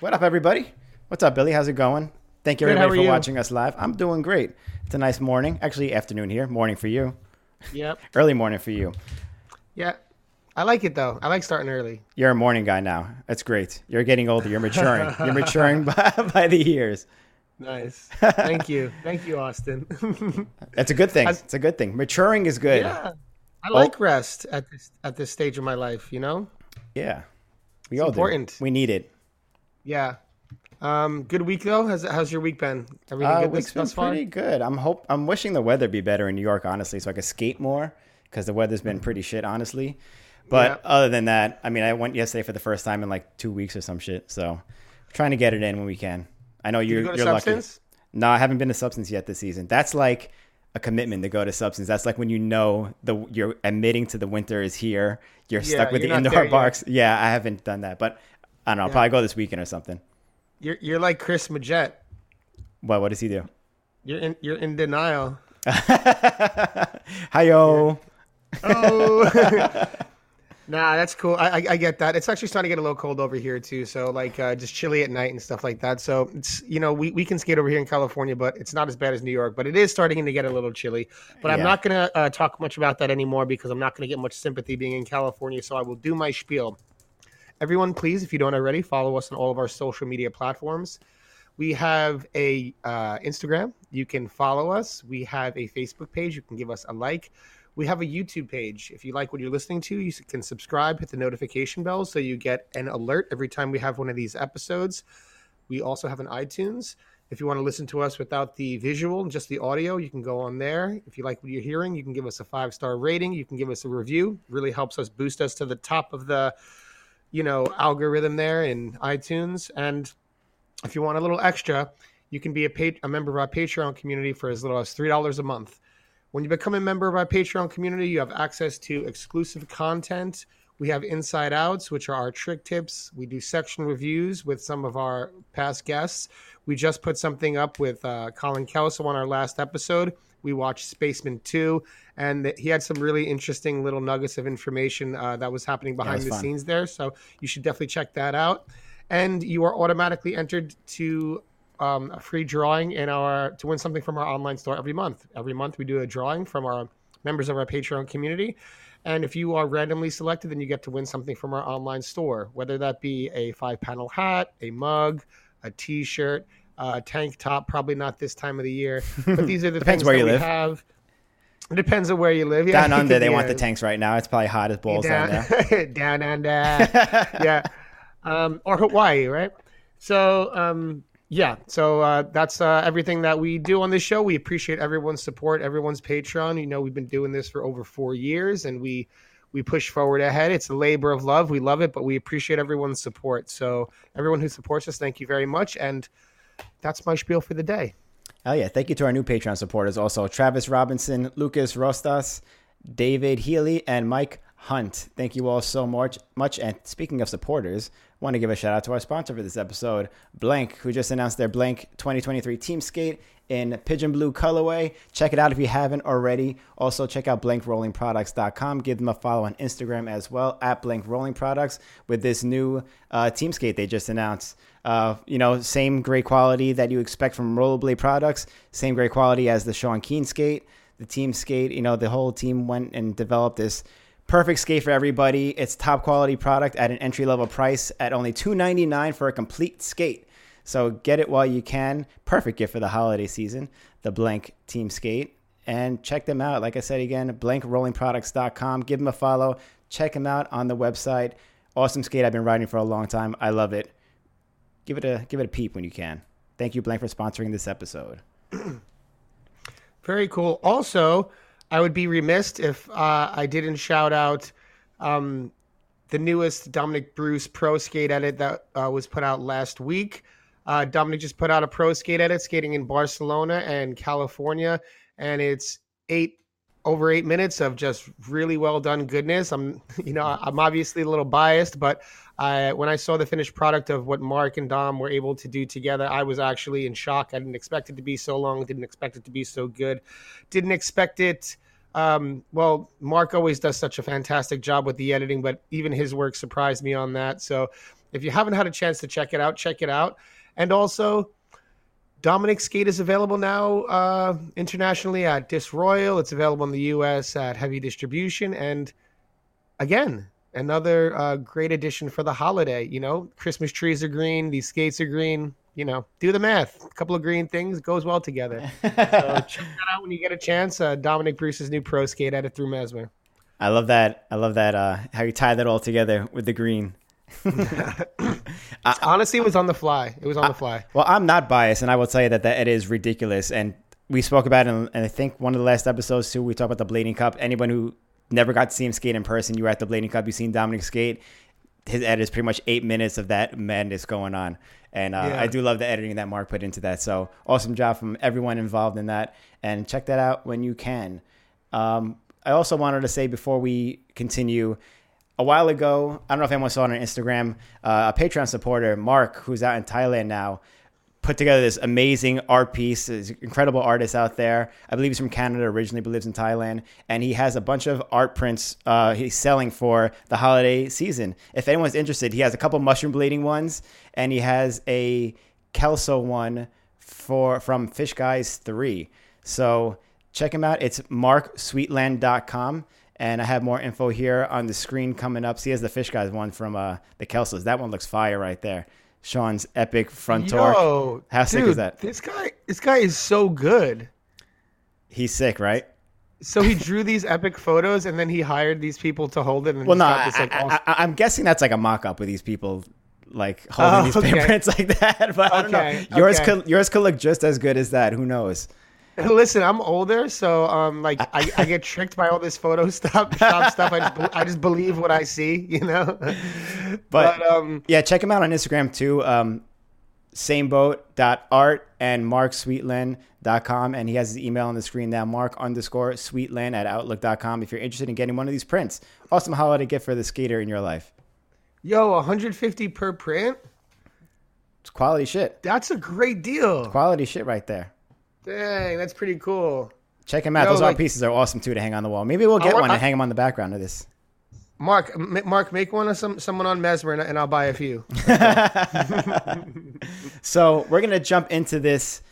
What up? Everybody? What's up, Billy? How's it going? Thank you, Good, everybody, for you? watching us live. I'm doing great. It's a nice morning. Actually, afternoon here. Morning for you. Yep. Early morning for you. Yeah. I like it though. I like starting early. You're a morning guy now. That's great. You're getting older. You're maturing. You're maturing by, by the years. Nice. Thank you. Thank you, Austin. That's a good thing. It's a good thing. Maturing is good. yeah. I oh. like rest at this at this stage of my life, you know? Yeah. We all important. do. We need it. Yeah. Um, good week though. How's how's your week been? Everything Uh, good week's been far? pretty good. I'm hope I'm wishing the weather be better in New York, honestly, so I could skate more because the weather's been pretty shit, honestly. But Yeah. other than that, I mean, I went yesterday for the first time in like two weeks or some shit. So trying to get it in when we can. I know you're you go to you're lucky. No, I haven't been to Substance yet this season. That's like a commitment to go to Substance. That's like when you know the you're admitting to the winter is here. You're Yeah, stuck with you're the indoor there yet. parks. Yeah, I haven't done that, but I don't know. I'll Yeah. probably go this weekend or something. You're you're like Chris Majette. What? What does he do? You're in you're in denial. Hiyo. Oh. nah, that's cool. I, I I get that. It's actually starting to get a little cold over here too. So like uh, just chilly at night and stuff like that. So it's you know we, we can skate over here in California, but it's not as bad as New York. But it is starting to get a little chilly. But I'm Yeah. not gonna uh, talk much about that anymore because I'm not gonna get much sympathy being in California. So I will do my spiel. Everyone, please, if you don't already, follow us on all of our social media platforms. We have a uh, Instagram. You can follow us. We have a Facebook page. You can give us a like. We have a YouTube page. If you like what you're listening to, you can subscribe, hit the notification bell so you get an alert every time we have one of these episodes. We also have an iTunes. If you want to listen to us without the visual, and just the audio, you can go on there. If you like what you're hearing, you can give us a five star rating. You can give us a review. really helps us boost us to the top of the, you know, algorithm there in iTunes. And if you want a little extra, you can be a, a member of our Patreon community for as little as three dollars a month. When you become a member of our Patreon community, you have access to exclusive content. We have inside outs, which are our trick tips. We do section reviews with some of our past guests. We just put something up with uh, Colin Kelso on our last episode. We watched Spaceman 2, and he had some really interesting little nuggets of information uh, that was happening behind was the fun. scenes there. So you should definitely check that out. And you are automatically entered to um, a free drawing in our to win something from our online store every month. Every month we do a drawing from our members of our Patreon community. And if you are randomly selected, then you get to win something from our online store, whether that be a five panel hat, a mug, a t shirt, a tank top, probably not this time of the year. But these are the Depends things where that you we live. have. It depends on where you live. Yeah, Down under, they want the tanks right now. It's probably hot as balls down there. down, down under. yeah. Um, or Hawaii, right? So, um, yeah. So uh, that's uh, everything that we do on this show. We appreciate everyone's support, everyone's Patreon. You know, we've been doing this for over four years, and we we push forward ahead. It's a labor of love. We love it, but we appreciate everyone's support. So, everyone who supports us, thank you very much. And that's my spiel for the day. Oh yeah! Thank you to our new Patreon supporters also: Travis Robinson, Lucas Rostas, David Healy, and Mike Hunt. Thank you all so much. Much. And speaking of supporters, want to give a shout out to our sponsor for this episode, Blank, who just announced their Blank 2023 Team Skate in Pigeon Blue colorway. Check it out if you haven't already. Also, check out blankrollingproducts.com. Give them a follow on Instagram as well at Blank Rolling Products with this new uh, Team Skate they just announced. Uh, you know, same great quality that you expect from Rollerblade products, same great quality as the Sean Keen skate, the Team Skate. You know, the whole team went and developed this perfect skate for everybody. It's top quality product at an entry level price at only $2.99 for a complete skate. So get it while you can. Perfect gift for the holiday season, the Blank Team Skate. And check them out. Like I said again, blankrollingproducts.com. Give them a follow. Check them out on the website. Awesome skate I've been riding for a long time. I love it. Give it a give it a peep when you can. Thank you, Blank, for sponsoring this episode. Very cool. Also, I would be remiss if uh, I didn't shout out um, the newest Dominic Bruce Pro Skate Edit that uh, was put out last week. Uh, Dominic just put out a Pro Skate Edit skating in Barcelona and California, and it's eight over eight minutes of just really well done goodness. I'm, you know, I'm obviously a little biased, but I, when I saw the finished product of what Mark and Dom were able to do together, I was actually in shock. I didn't expect it to be so long. Didn't expect it to be so good. Didn't expect it. Um, well, Mark always does such a fantastic job with the editing, but even his work surprised me on that. So if you haven't had a chance to check it out, check it out. And also, Dominic Skate is available now uh, internationally at Disroyal. It's available in the U.S. at Heavy Distribution, and again, another uh, great addition for the holiday. You know, Christmas trees are green, these skates are green. You know, do the math. A couple of green things goes well together. so check that out when you get a chance. Uh, Dominic Bruce's new pro skate edit through Mesmer. I love that. I love that. Uh, how you tie that all together with the green. Honestly, it was on the fly. It was on the fly. Well, I'm not biased, and I will tell you that that it is ridiculous. And we spoke about it, in, and I think one of the last episodes too. We talked about the Blading Cup. Anyone who never got to see him skate in person, you were at the Blading Cup, you seen Dominic skate. His edit is pretty much eight minutes of that madness going on, and uh, Yeah. I do love the editing that Mark put into that. So awesome job from everyone involved in that, and check that out when you can. Um, I also wanted to say before we continue, a while ago, I don't know if anyone saw it on Instagram, uh, a Patreon supporter, Mark, who's out in Thailand now, put together this amazing art piece. There's incredible artist out there. I believe he's from Canada originally, but lives in Thailand. And he has a bunch of art prints uh, he's selling for the holiday season. If anyone's interested, he has a couple mushroom bleeding ones, and he has a Kelso one for from Fish Guys 3. So check him out. It's marksweetland.com. And I have more info here on the screen coming up. See, has the Fish Guys one from uh, the Kelsos. That one looks fire right there. Sean's epic front torque. Yo, How sick is that? This guy, this guy is so good. He's sick, right? So he drew these epic photos, and then he hired these people to hold it. And Well, no, I, like, awesome- I, am guessing that's like a mock-up with these people like holding Oh, these okay. prints like that. But I don't know. Yours okay. could yours could look just as good as that. Who knows? Listen, I'm older, so um, like I, I get tricked by all this photo stuff, shop stuff. I just, I just believe what I see, you know. But- um, Yeah, check him out on Instagram too. Um, sameboat.art and marksweetland.com. And he has his email on the screen now, mark underscore sweetland at outlook.com if you're interested in getting one of these prints. Awesome holiday gift for the skater in your life. yo, 150 per print. It's quality shit. That's a great deal. Quality shit right there. Dang, that's pretty cool. Check him out. Yo, Those art pieces are awesome too to hang on the wall. Maybe we'll get want- one and I- hang them on the background of this. Mark, m- Mark, make one of some someone on Mesmer, and, and I'll buy a few. So we're gonna jump into this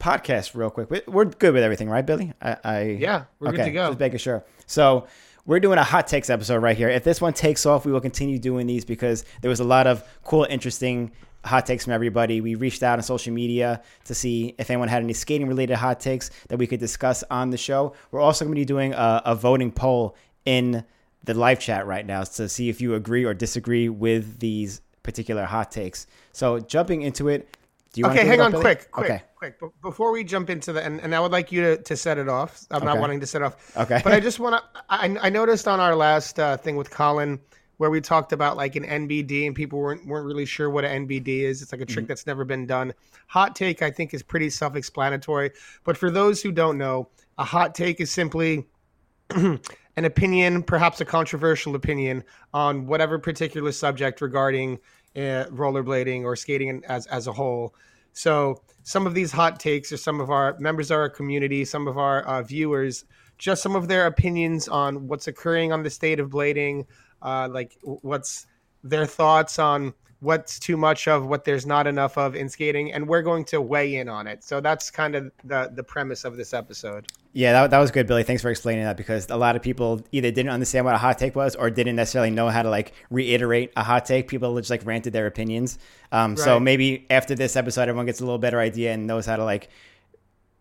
podcast real quick. We- We're good with everything, right, Billy? I, I Yeah, we're good okay, to go. Just making sure. So we're doing a hot takes episode right here. If this one takes off, we will continue doing these because there was a lot of cool, interesting hot takes from everybody. We reached out on social media to see if anyone had any skating related hot takes that we could discuss on the show. We're also going to be doing a, a voting poll in the live chat right now to see if you agree or disagree with these particular hot takes. So jumping into it, do you Okay, hang on, quick, quick, Okay. quick. Be- before we jump into the, and, and I would like you to, to set it off. I'm not wanting to set off. Okay. But I just want to. I, I noticed on our last uh, thing with Colin where we talked about like an NBD and people weren't weren't really sure what an NBD is. It's like a trick Mm-hmm. that's never been done. Hot take, I think, is pretty self-explanatory. But for those who don't know, a hot take is simply an opinion, perhaps a controversial opinion on whatever particular subject regarding uh, rollerblading or skating as as a whole. So some of these hot takes are some of our members of our community, some of our uh, viewers, just some of their opinions on what's occurring on the state of blading, uh, like what's their thoughts on what's too much of, what there's not enough of in skating, and we're going to weigh in on it. So that's kind of the the premise of this episode. Yeah, that, that was good, Billy. Thanks for explaining that because a lot of people either didn't understand what a hot take was or didn't necessarily know how to like reiterate a hot take. People just like ranted their opinions. Um, So maybe after this episode, everyone gets a little better idea and knows how to like,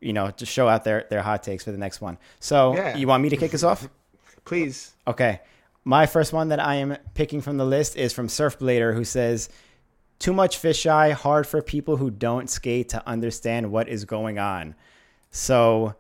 you know, just show out their, their hot takes for the next one. So Yeah. you want me to kick us off? Please. Okay. My first one that I am picking from the list is from Surfblader, who says, Too much fisheye, hard for people who don't skate to understand what is going on. So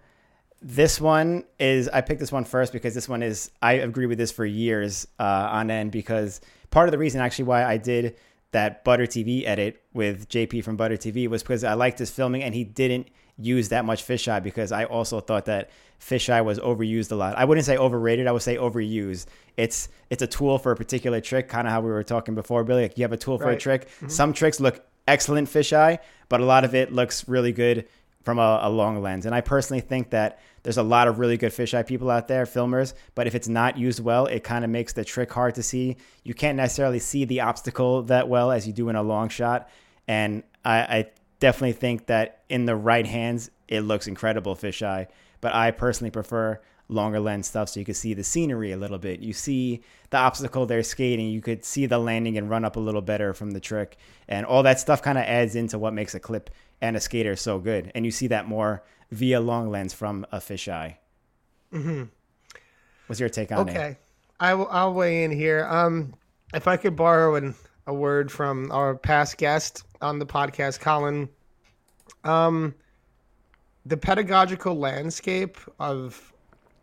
this one is, I picked this one first because this one is, I agree with this for years uh, on end because part of the reason actually why I did that Butter TV edit with JP from Butter TV was because I liked his filming and he didn't use that much fisheye because I also thought that fisheye was overused a lot. I wouldn't say overrated, I would say overused. It's it's a tool for a particular trick, kind of how we were talking before, Billy. Like you have a tool for a trick. Mm-hmm. Some tricks look excellent fisheye, but a lot of it looks really good from a, a long lens. And I personally think that there's a lot of really good fisheye people out there, filmers, but if it's not used well, it kind of makes the trick hard to see. You can't necessarily see the obstacle that well as you do in a long shot. And I, I definitely think that in the right hands, it looks incredible fisheye. But I personally prefer longer lens stuff so you could see the scenery a little bit. You see the obstacle they're skating, you could see the landing and run up a little better from the trick. And all that stuff kind of adds into what makes a clip and a skater so good. And you see that more via long lens from a fisheye. Mm-hmm. What's your take on okay. it? Okay. I will, I'll weigh in here. Um, if I could borrow an, a word from our past guest on the podcast, Colin, um, the pedagogical landscape of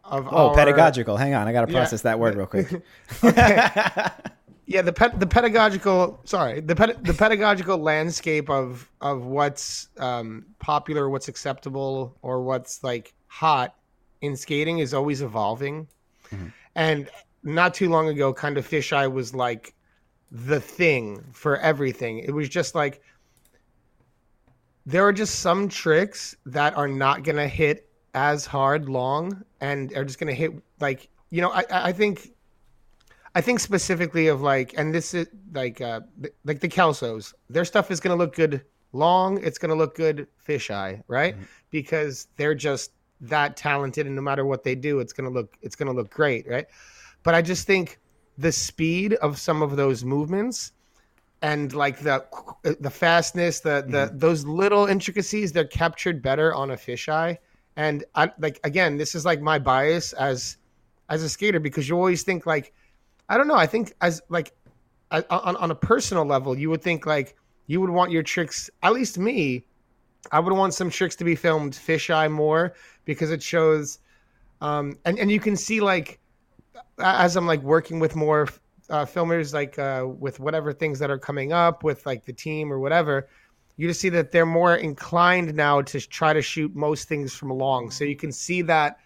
of oh our, pedagogical. Hang on, I got to process Yeah. that word real quick. yeah the ped- the pedagogical sorry the ped- the pedagogical landscape of of what's um, popular what's acceptable or what's like hot in skating is always evolving and not too long ago kind of fisheye was like the thing for everything it was just like there are just some tricks that are not gonna hit as hard long and are just gonna hit like you know i i think I think specifically of like, and this is like, uh, like the Kelsos. Their stuff is going to look good long. It's going to look good fisheye, right? Because they're just that talented, and no matter what they do, it's going to look, it's going to look great, right? But I just think the speed of some of those movements and like the the fastness, the the those little intricacies, they're captured better on a fisheye. And I like again, this is like my bias as as a skater because you always think like I don't know. I think as like I- on on a personal level, you would think like you would want your tricks. At least me, I would want some tricks to be filmed fisheye more because it shows, um, and and you can see like as I'm like working with more uh, filmers, like uh, with whatever things that are coming up with like the team or whatever. You just see that they're more inclined now to try to shoot most things from long, so you can see that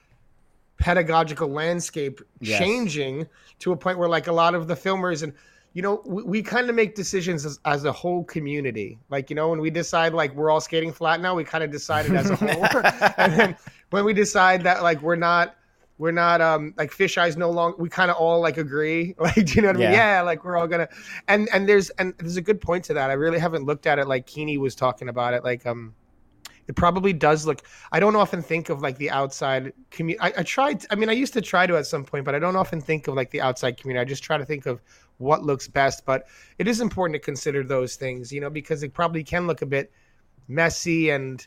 pedagogical landscape Yes. changing to a point where like a lot of the filmers and you know we, we kind of make decisions as, as a whole community like you know when we decide like we're all skating flat now we kind of decided as a whole and then when we decide that like we're not we're not um like fisheyes no longer we kind of all like agree. Like do you know what i mean? Yeah. yeah like we're all gonna and and there's and there's a good point to that. I really haven't looked at it like keeney was talking about it like um it probably does look i don't often think of like the outside community I, I tried i mean i used to try to at some point but i don't often think of like the outside community. I just try to think of what looks best but it is important to consider those things you know because it probably can look a bit messy and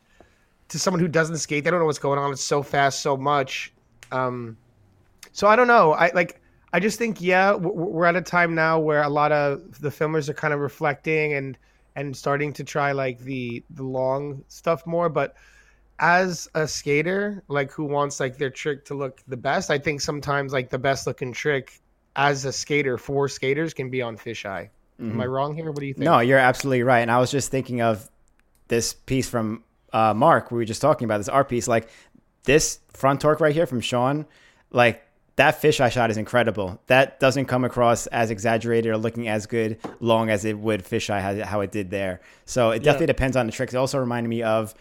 to someone who doesn't skate they don't know what's going on it's so fast so much um so i don't know i like i just think yeah we're at a time now where a lot of the filmers are kind of reflecting and and starting to try like the the long stuff more but as a skater like who wants like their trick to look the best i think sometimes like the best looking trick as a skater for skaters can be on fisheye am i wrong here what do you think No, you're absolutely right. And I was just thinking of this piece from uh, Mark. We were just talking about this art piece. Like this front torque right here from Sean, like that fisheye shot is incredible. That doesn't come across as exaggerated or looking as good long as it would fisheye how, how it did there. So it definitely depends on the tricks. It also reminded me of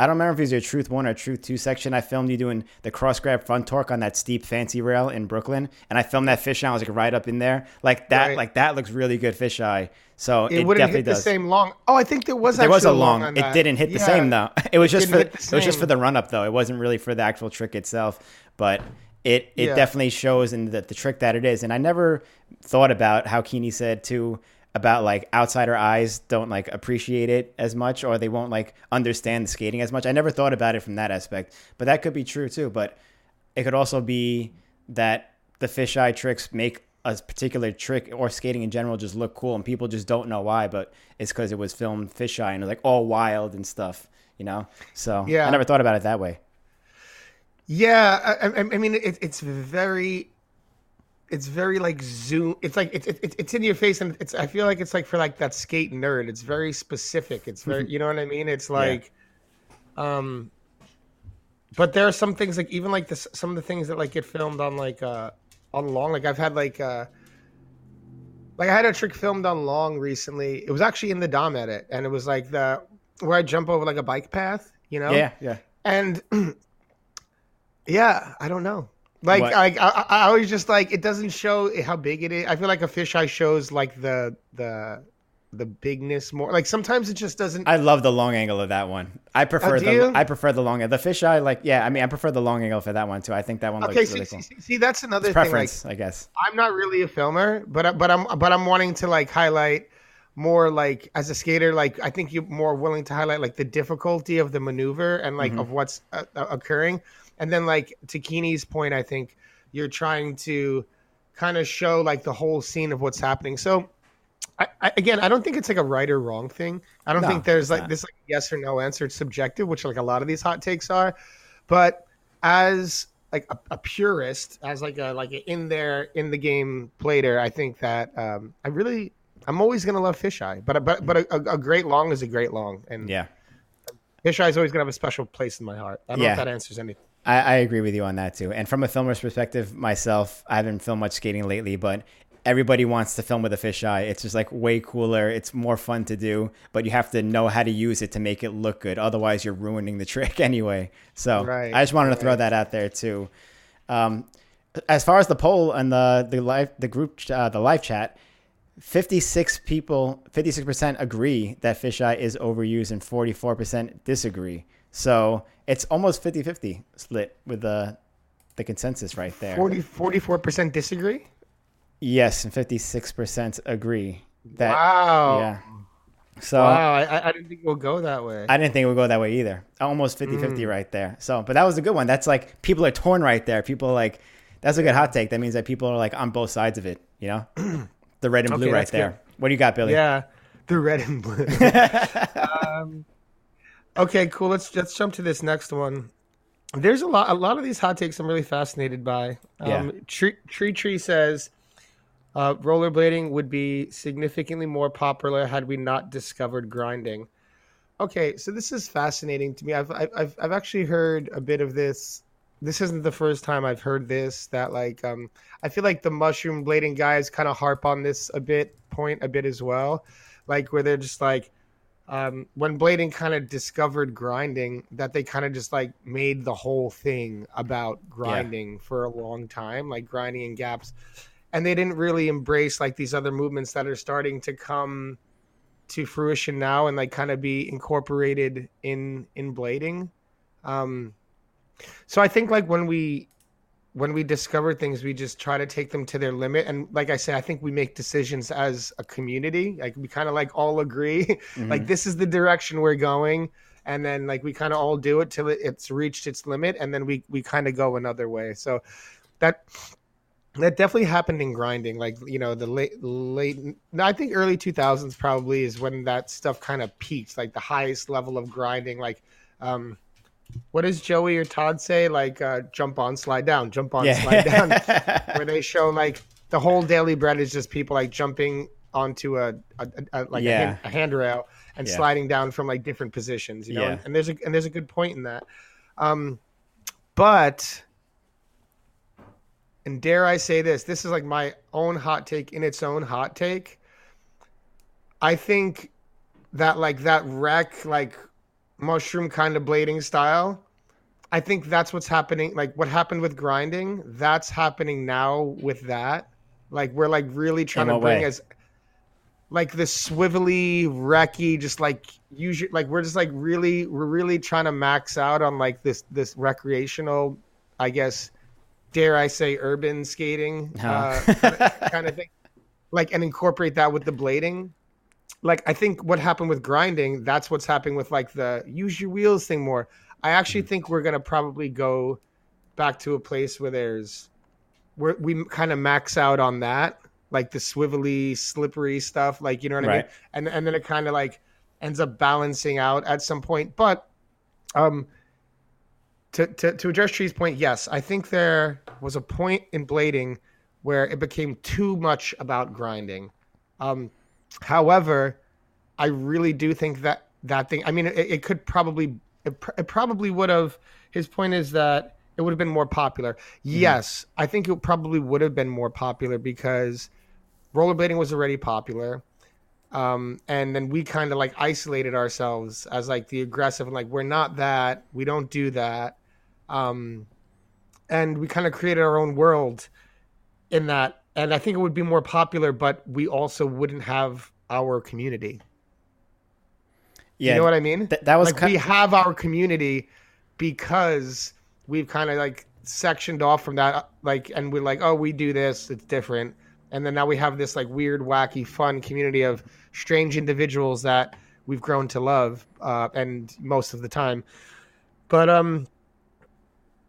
I don't remember if it was your Truth One or Truth Two section. I filmed you doing the cross grab front torque on that steep fancy rail in Brooklyn, and I filmed that fisheye. I was like right up in there, like that. Right. Like that looks really good fisheye. So it, it, wouldn't definitely hit the does. same long oh i think there was There was a long. on It didn't hit the same though. It was just for the it was just for the run up though. It wasn't really for the actual trick itself, but it it Yeah. definitely shows in the, the trick that it is. And I never thought about how Keeney said too about like outsider eyes don't like appreciate it as much or they won't like understand the skating as much. I never thought about it from that aspect, but that could be true too. But it could also be that the fisheye tricks make a particular trick or skating in general just look cool and people just don't know why, but it's because it was filmed fisheye and it was like all wild and stuff, you know? So Yeah. I never thought about it that way. Yeah, I, I, I mean, it, it's very, it's very like zoom. It's like it's it's it's in your face, and it's. I feel like it's like for like that skate nerd. It's very specific. It's very, you know what I mean. It's like, um, but there are some things like even like this, some of the things that like get filmed on like uh on long. Like I've had like uh like I had a trick filmed on long recently. It was actually in the Dom edit, and it was like the where I jump over like a bike path. You know? Yeah, yeah. And yeah, I don't know. Like, What? like I, I always just like it doesn't show how big it is. I feel like a fisheye shows like the the the bigness more. Like sometimes it just doesn't. I love the long angle of that one. I prefer Oh, the you? I prefer the long the fisheye. Like, yeah, I mean, I prefer the long angle for that one too. I think that one okay, looks see, really see, cool. see, see, that's another It's thing. Like, preference, I guess. I'm not really a filmer, but but I'm but I'm wanting to like highlight more like as a skater. Like I think you're more willing to highlight like the difficulty of the maneuver and like of what's uh, uh, occurring, and then like to Keeney's point, I think you're trying to kind of show like the whole scene of what's happening. So. I, I, again, I don't think it's like a right or wrong thing. I don't No, think there's like not. this like yes or no answer. It's subjective, which like a lot of these hot takes are. But as like a, a purist, as like a like a in there in the game player, I think that um, I really I'm always gonna love fisheye, but but but a, a great long is a great long, and Yeah. fisheye is always gonna have a special place in my heart. I don't know if that answers anything. I, I agree with you on that too. And from a filmer's perspective, myself, I haven't filmed much skating lately, but everybody wants to film with a fisheye. It's just like way cooler. It's more fun to do, but you have to know how to use it to make it look good. Otherwise, you're ruining the trick anyway. So Right, I just wanted to throw that out there too. Um, as far as the poll and the the live the group uh, the live chat, 56 people 56% agree that fisheye is overused and 44% disagree. So it's almost 50-50 split with the the consensus right there. 40, 44% disagree. Yes, and 56% agree. That wow. yeah. So Wow, I, I didn't think we'll go that way. I didn't think it would go that way either. Almost 50-50 Mm. right there. So, but that was a good one. That's like people are torn right there. People are like that's a good hot take. That means that people are like on both sides of it, you know? the red and blue Okay, right there. good. What do you got, Billy? Yeah, the red and blue. um, okay, cool. Let's let's jump to this next one. There's a lot a lot of these hot takes I'm really fascinated by. Um, Yeah. Tree Tree Tree says uh, rollerblading would be significantly more popular had we not discovered grinding. Okay, so this is fascinating to me. I've I've I've- I've actually heard a bit of this. This isn't the first time I've heard this. That like um, I feel like the mushroom blading guys kind of harp on this a bit, point a bit as well, like where they're just like um, when blading kind of discovered grinding, that they kind of just like made the whole thing about grinding for a long time, like grinding and gaps, and they didn't really embrace like these other movements that are starting to come to fruition now and like kind of be incorporated in in blading. Um, so I think like when we when we discover things, we just try to take them to their limit. And like I said, I think we make decisions as a community. Like we kind of like all agree, Mhm. like this is the direction we're going. And then like we kind of all do it till it, it's reached its limit, and then we we kind of go another way. So that that definitely happened in grinding. Like you know the late late, no, I think early two thousands probably is when that stuff kind of peaked. Like the highest level of grinding. Like um, what does Joey or Todd say? Like uh, jump on, slide down, jump on, slide down. Where they show like the whole daily bread is just people like jumping onto a, a, a like a, hand, a handrail and Yeah. sliding down from like different positions. You know, Yeah. and there's a and there's a good point in that. Um, but and dare I say this, this is like my own hot take in its own hot take. I think that like that wreck like mushroom kind of blading style. I think that's what's happening. Like what happened with grinding, that's happening now with that. Like we're like really trying to bring way? as like the swivelly, wrecky, just like usually like we're just like really we're really trying to max out on like this this recreational, I guess, dare I say, urban skating uh, kind of thing. Like and incorporate that with the blading. Like I think what happened with grinding, that's what's happening with like the use your wheels thing more. I actually think we're gonna probably go back to a place where there's where we kind of max out on that, like the swivelly, slippery stuff, like you know what I mean? And and then it kind of like ends up balancing out at some point. But um to, to, to address Tree's point, yes, I think there was a point in blading where it became too much about grinding. Um, however, I really do think that that thing. I mean, it, it could probably, it, pr- it probably would have. His point is that it would have been more popular. Yes, I think it probably would have been more popular because rollerblading was already popular. um, and then we kind of like isolated ourselves as like the aggressive and like we're not that we don't do that um, and we kind of created our own world in that and i think it would be more popular but we also wouldn't have our community. Yeah, you know what i mean? th- that was like kind we have our community because we've kind of like sectioned off from that like and we're like oh we do this it's different. And then now we have this like weird wacky fun community of strange individuals that we've grown to love uh, and most of the time. But um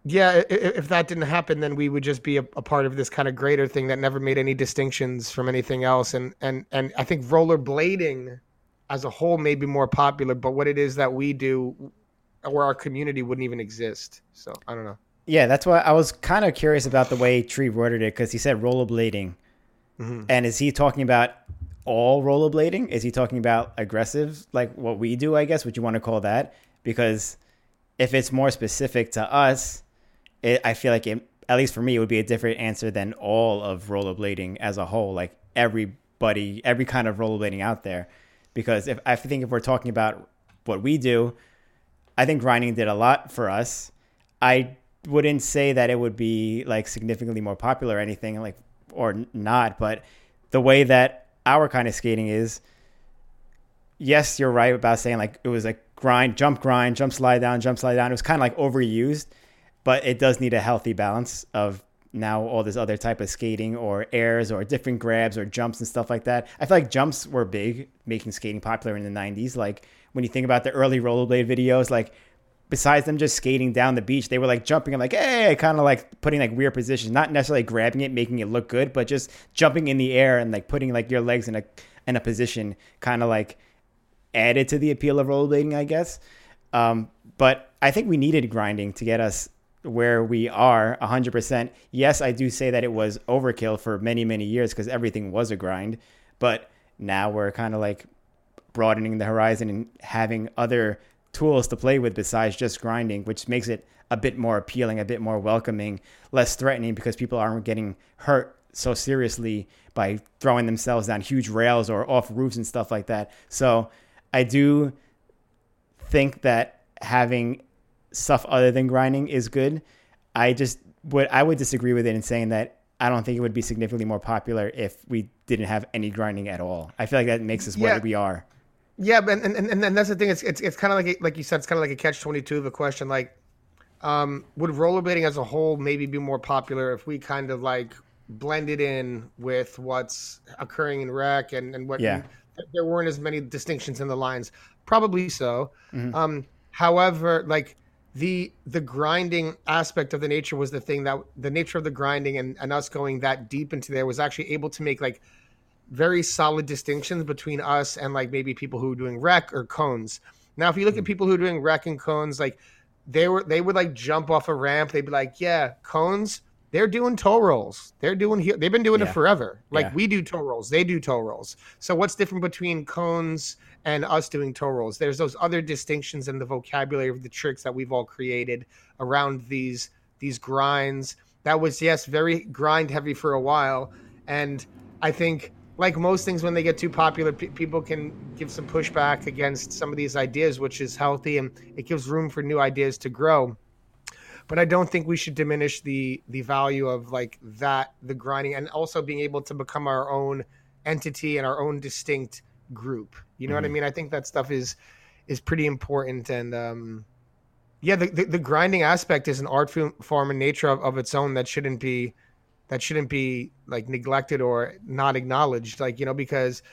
yeah if that didn't happen then we would just be a, a part of this kind of greater thing that never made any distinctions from anything else and and and i think rollerblading as a whole may be more popular but what it is that we do or our community wouldn't even exist so i don't know Yeah, that's why I was kind of curious about the way Tree worded it because he said rollerblading. Mhm. And is he talking about all rollerblading? Is he talking about aggressive, like what we do, I guess? Would you want to call that? Because if it's more specific to us, it, I feel like it, at least for me, it would be a different answer than all of rollerblading as a whole, like everybody, every kind of rollerblading out there. Because if I think if we're talking about what we do, I think grinding did a lot for us. I wouldn't say that it would be like significantly more popular or anything like or not, but the way that our kind of skating is, yes, you're right about saying like it was like grind, jump, grind, jump, slide down, jump, slide down. It was kind of like overused, but it does need a healthy balance of now all this other type of skating or airs or different grabs or jumps and stuff like that. I feel like jumps were big, making skating popular in the 90s. Like when you think about the early rollerblade videos, like besides them just skating down the beach, they were like jumping and like, hey, kind of like putting like weird positions, not necessarily grabbing it, making it look good, but just jumping in the air and like putting like your legs in a in a position, kind of like added to the appeal of rollerblading, I guess. Um, but I think we needed grinding to get us where we are 100%. Yes, I do say that it was overkill for many, many years because everything was a grind. But now we're kind of like broadening the horizon and having other tools to play with besides just grinding, which makes it a bit more appealing, a bit more welcoming, less threatening because people aren't getting hurt so seriously by throwing themselves down huge rails or off roofs and stuff like that. So I do think that having stuff other than grinding is good. I just would I would disagree with it in saying that I don't think it would be significantly more popular if we didn't have any grinding at all. I feel like that makes us Yeah. what we are. Yeah, and, and, and and that's the thing. It's it's, it's kind of like like you said. It's kind of like a catch twenty two of a question. Like, um, would rollerblading as a whole maybe be more popular if we kind of like blended in with what's occurring in rec and and what Yeah. there weren't as many distinctions in the lines. Probably so. Um, however, like the the grinding aspect of the nature was the thing that the nature of the grinding and, and us going that deep into there was actually able to make like very solid distinctions between us and like maybe people who are doing rec or cones. Now, if you look at hmm. people who are doing rec and cones, like they were, they would like jump off a ramp. They'd be like, "Yeah, cones. They're doing toe rolls. They're doing. he- They've been doing Yeah. it forever. Like Yeah. we do toe rolls. They do toe rolls. So what's different between cones and us doing toe rolls? There's those other distinctions in the vocabulary of the tricks that we've all created around these these grinds. That was yes, very grind heavy for a while, and I think like most things when they get too popular pe- people can give some pushback against some of these ideas which is healthy and it gives room for new ideas to grow but i don't think we should diminish the the value of like that the grinding and also being able to become our own entity and our own distinct group. You know what i mean? I think that stuff is is pretty important and um yeah the, the, the grinding aspect is an art form in nature of, of its own that shouldn't be that shouldn't be like neglected or not acknowledged like you know because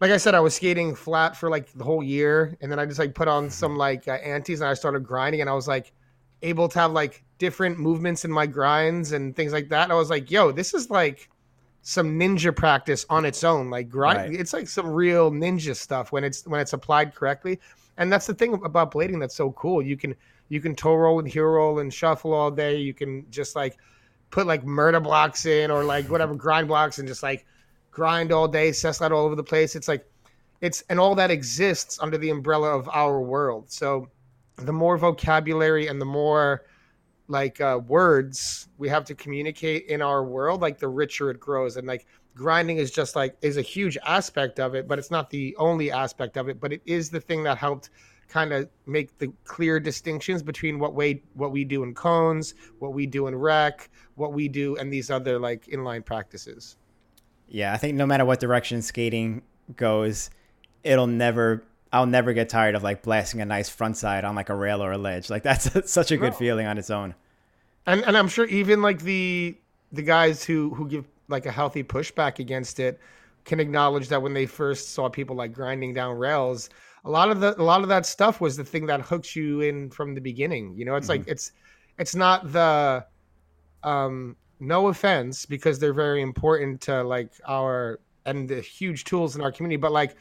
like i said i was skating flat for like the whole year and then i just like put on some like uh, antis and i started grinding and i was like able to have like different movements in my grinds and things like that. And i was like yo this is like some ninja practice on its own like grind Right. it's like some real ninja stuff when it's when it's applied correctly and that's the thing about blading that's so cool you can you can toe roll and heel roll and shuffle all day you can just like put like murder blocks in or like whatever grind blocks and just like grind all day, cess that all over the place. It's like it's and all that exists under the umbrella of our world. So the more vocabulary and the more like uh, words we have to communicate in our world like the richer it grows and like grinding is just like is a huge aspect of it but it's not the only aspect of it but it is the thing that helped kind of make the clear distinctions between what we what we do in cones what we do in rec what we do and these other like inline practices. Yeah i think no matter what direction skating goes it'll never I'll never get tired of like blasting a nice front side on like a rail or a ledge. Like that's such a good no. feeling on its own. And and I'm sure even like the the guys who who give like a healthy pushback against it can acknowledge that when they first saw people like grinding down rails, a lot of the a lot of that stuff was the thing that hooks you in from the beginning. You know, it's mm-hmm. like it's it's not the um no offense because they're very important to like our and the huge tools in our community, but like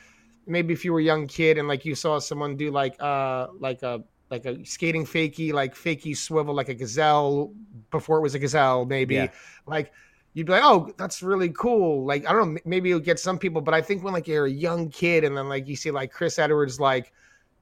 maybe if you were a young kid and like you saw someone do like uh like a like a skating fakie like fakie swivel like a gazelle before it was a gazelle maybe yeah. like you'd be like oh that's really cool like i don't know maybe you'll get some people but i think when like you're a young kid and then like you see like chris edwards like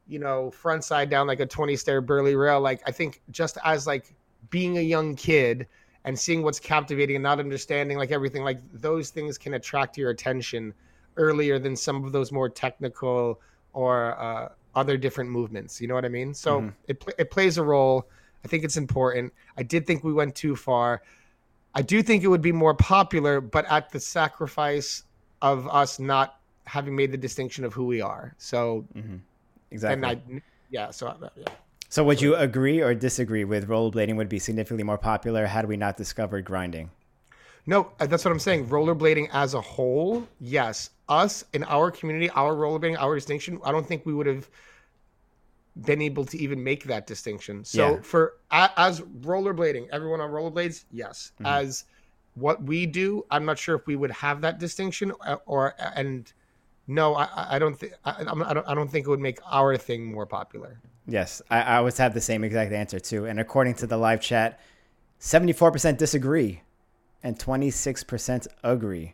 you know front side down like a 20 stair burly rail like i think just as like being a young kid and seeing what's captivating and not understanding like everything like those things can attract your attention earlier than some of those more technical or uh, other different movements. You know what I mean? So mm-hmm. it it plays a role. I think it's important. I did think we went too far. I do think it would be more popular, but at the sacrifice of us not having made the distinction of who we are. So mm-hmm. exactly. And I, yeah. So uh, yeah. So would you agree or disagree with rollerblading would be significantly more popular had we not discovered grinding? No, uh, that's what I'm saying. Rollerblading as a whole, yes. Us in our community, our rollerblading, our distinction, I don't think we would have been able to even make that distinction. So yeah. for as rollerblading, everyone on rollerblades, yes. Mm-hmm. As what we do, I'm not sure if we would have that distinction uh, or and no, I, I don't think I, I, don't I don't think it would make our thing more popular. Yes, I, I always have the same exact answer too. And according to the live chat, 74% disagree and 26% agree.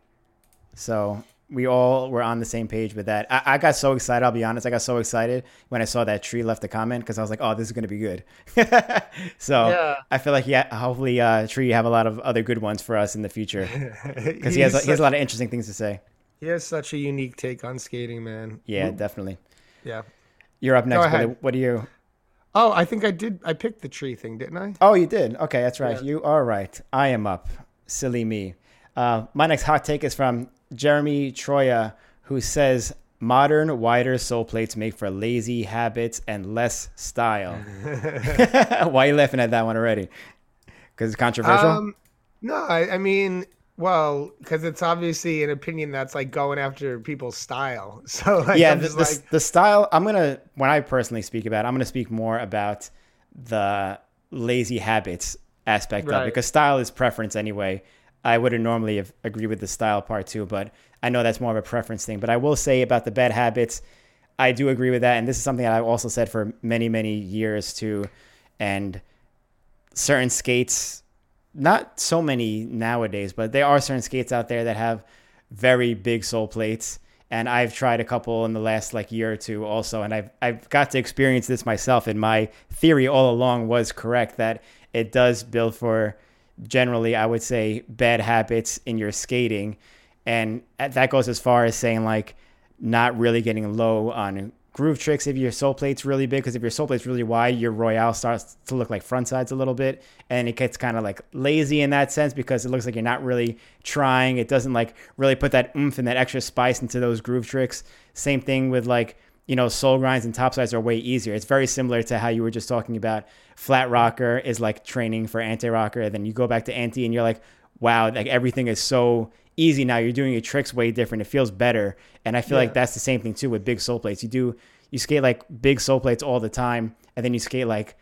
So we all were on the same page with that. I, I, got so excited. I'll be honest. I got so excited when I saw that tree left a comment because I was like, "Oh, this is going to be good." so yeah. I feel like yeah, hopefully, uh, tree have a lot of other good ones for us in the future because he has such, he has a lot of interesting things to say. He has such a unique take on skating, man. Yeah, Ooh. definitely. Yeah. You're up next. What, what do you? Oh, I think I did. I picked the tree thing, didn't I? Oh, you did. Okay, that's right. Yeah. You are right. I am up silly me. Uh, my next hot take is from Jeremy Troya, who says modern, wider sole plates make for lazy habits and less style. Why are you laughing at that one already? Because it's controversial? Um, no, I, I, mean, well, because it's obviously an opinion that's like going after people's style. So like, yeah, the, the, like... the style. I'm gonna when I personally speak about, it, I'm gonna speak more about the lazy habits aspect right. of it because style is preference anyway. I wouldn't normally have agreed with the style part too, but I know that's more of a preference thing. But I will say about the bad habits, I do agree with that, and this is something that I've also said for many many years too. And certain skates, not so many nowadays, but there are certain skates out there that have very big sole plates. And I've tried a couple in the last like year or two also, and I've I've got to experience this myself. And my theory all along was correct that it does build for generally, I would say, bad habits in your skating. And that goes as far as saying, like, not really getting low on groove tricks if your sole plate's really big. Because if your sole plate's really wide, your Royale starts to look like front sides a little bit. And it gets kind of like lazy in that sense because it looks like you're not really trying. It doesn't like really put that oomph and that extra spice into those groove tricks. Same thing with like, you know, sole grinds and top sides are way easier. It's very similar to how you were just talking about. Flat rocker is like training for anti rocker. And then you go back to anti and you're like, wow, like everything is so easy now. You're doing your tricks way different. It feels better. And I feel yeah. like that's the same thing too with big sole plates. You do, you skate like big sole plates all the time. And then you skate like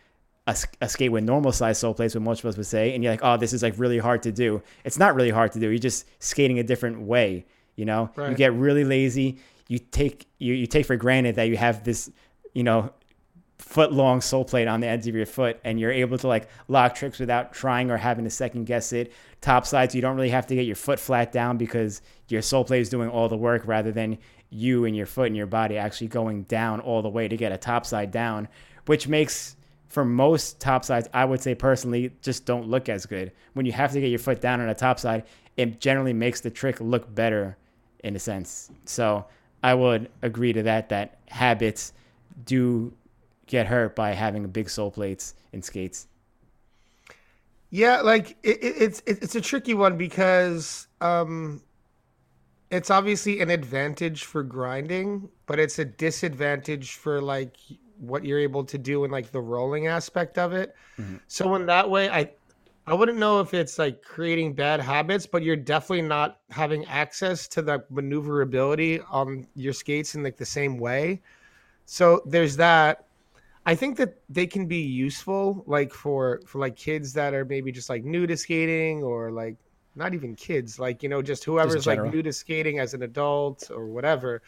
a, a skate with normal size sole plates, what most of us would say. And you're like, oh, this is like really hard to do. It's not really hard to do. You're just skating a different way. You know, right. you get really lazy you take you, you take for granted that you have this, you know, foot long sole plate on the ends of your foot and you're able to like lock tricks without trying or having to second guess it. Top sides, you don't really have to get your foot flat down because your sole plate is doing all the work rather than you and your foot and your body actually going down all the way to get a top side down, which makes for most top sides, I would say personally, just don't look as good. When you have to get your foot down on a top side, it generally makes the trick look better in a sense. So I would agree to that, that habits do get hurt by having big sole plates in skates. Yeah, like it, it, it's it's a tricky one because um, it's obviously an advantage for grinding, but it's a disadvantage for like what you're able to do in like the rolling aspect of it. Mm-hmm. So in that way, I I wouldn't know if it's like creating bad habits, but you're definitely not having access to the maneuverability on your skates in like the same way. So there's that. I think that they can be useful, like for for like kids that are maybe just like new to skating, or like not even kids, like you know, just whoever's just like new to skating as an adult or whatever.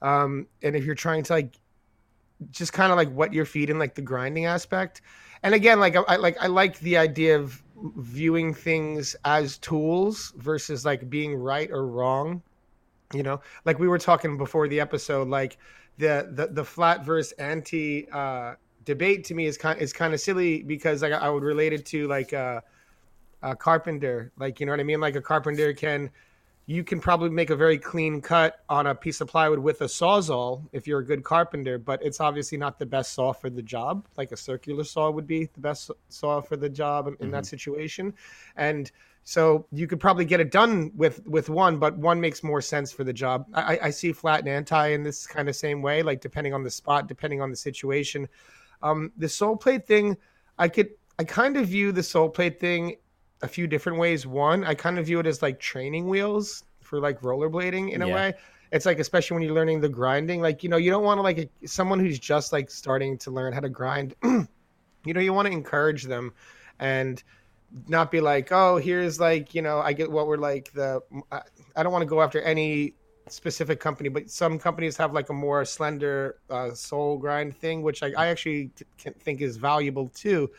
Um, and if you're trying to like just kind of like what you're feeding, like the grinding aspect. And again, like I like I like the idea of viewing things as tools versus like being right or wrong. You know, like we were talking before the episode, like the the the flat versus anti uh, debate to me is kind is kind of silly because like I would relate it to like a, a carpenter, like you know what I mean. Like a carpenter can you can probably make a very clean cut on a piece of plywood with a sawzall if you're a good carpenter, but it's obviously not the best saw for the job. Like a circular saw would be the best saw for the job in, in mm-hmm. that situation. And so you could probably get it done with with one, but one makes more sense for the job. I, I see flat and anti in this kind of same way, like depending on the spot, depending on the situation. Um, the sole plate thing, I could I kind of view the sole plate thing a few different ways. One, I kind of view it as like training wheels for like rollerblading in a yeah. way. It's like especially when you're learning the grinding, like you know, you don't want to like a, someone who's just like starting to learn how to grind. you know, you want to encourage them and not be like, oh, here's like, you know, I get what we're like the. I don't want to go after any specific company, but some companies have like a more slender uh, sole grind thing, which I, I actually t- think is valuable too.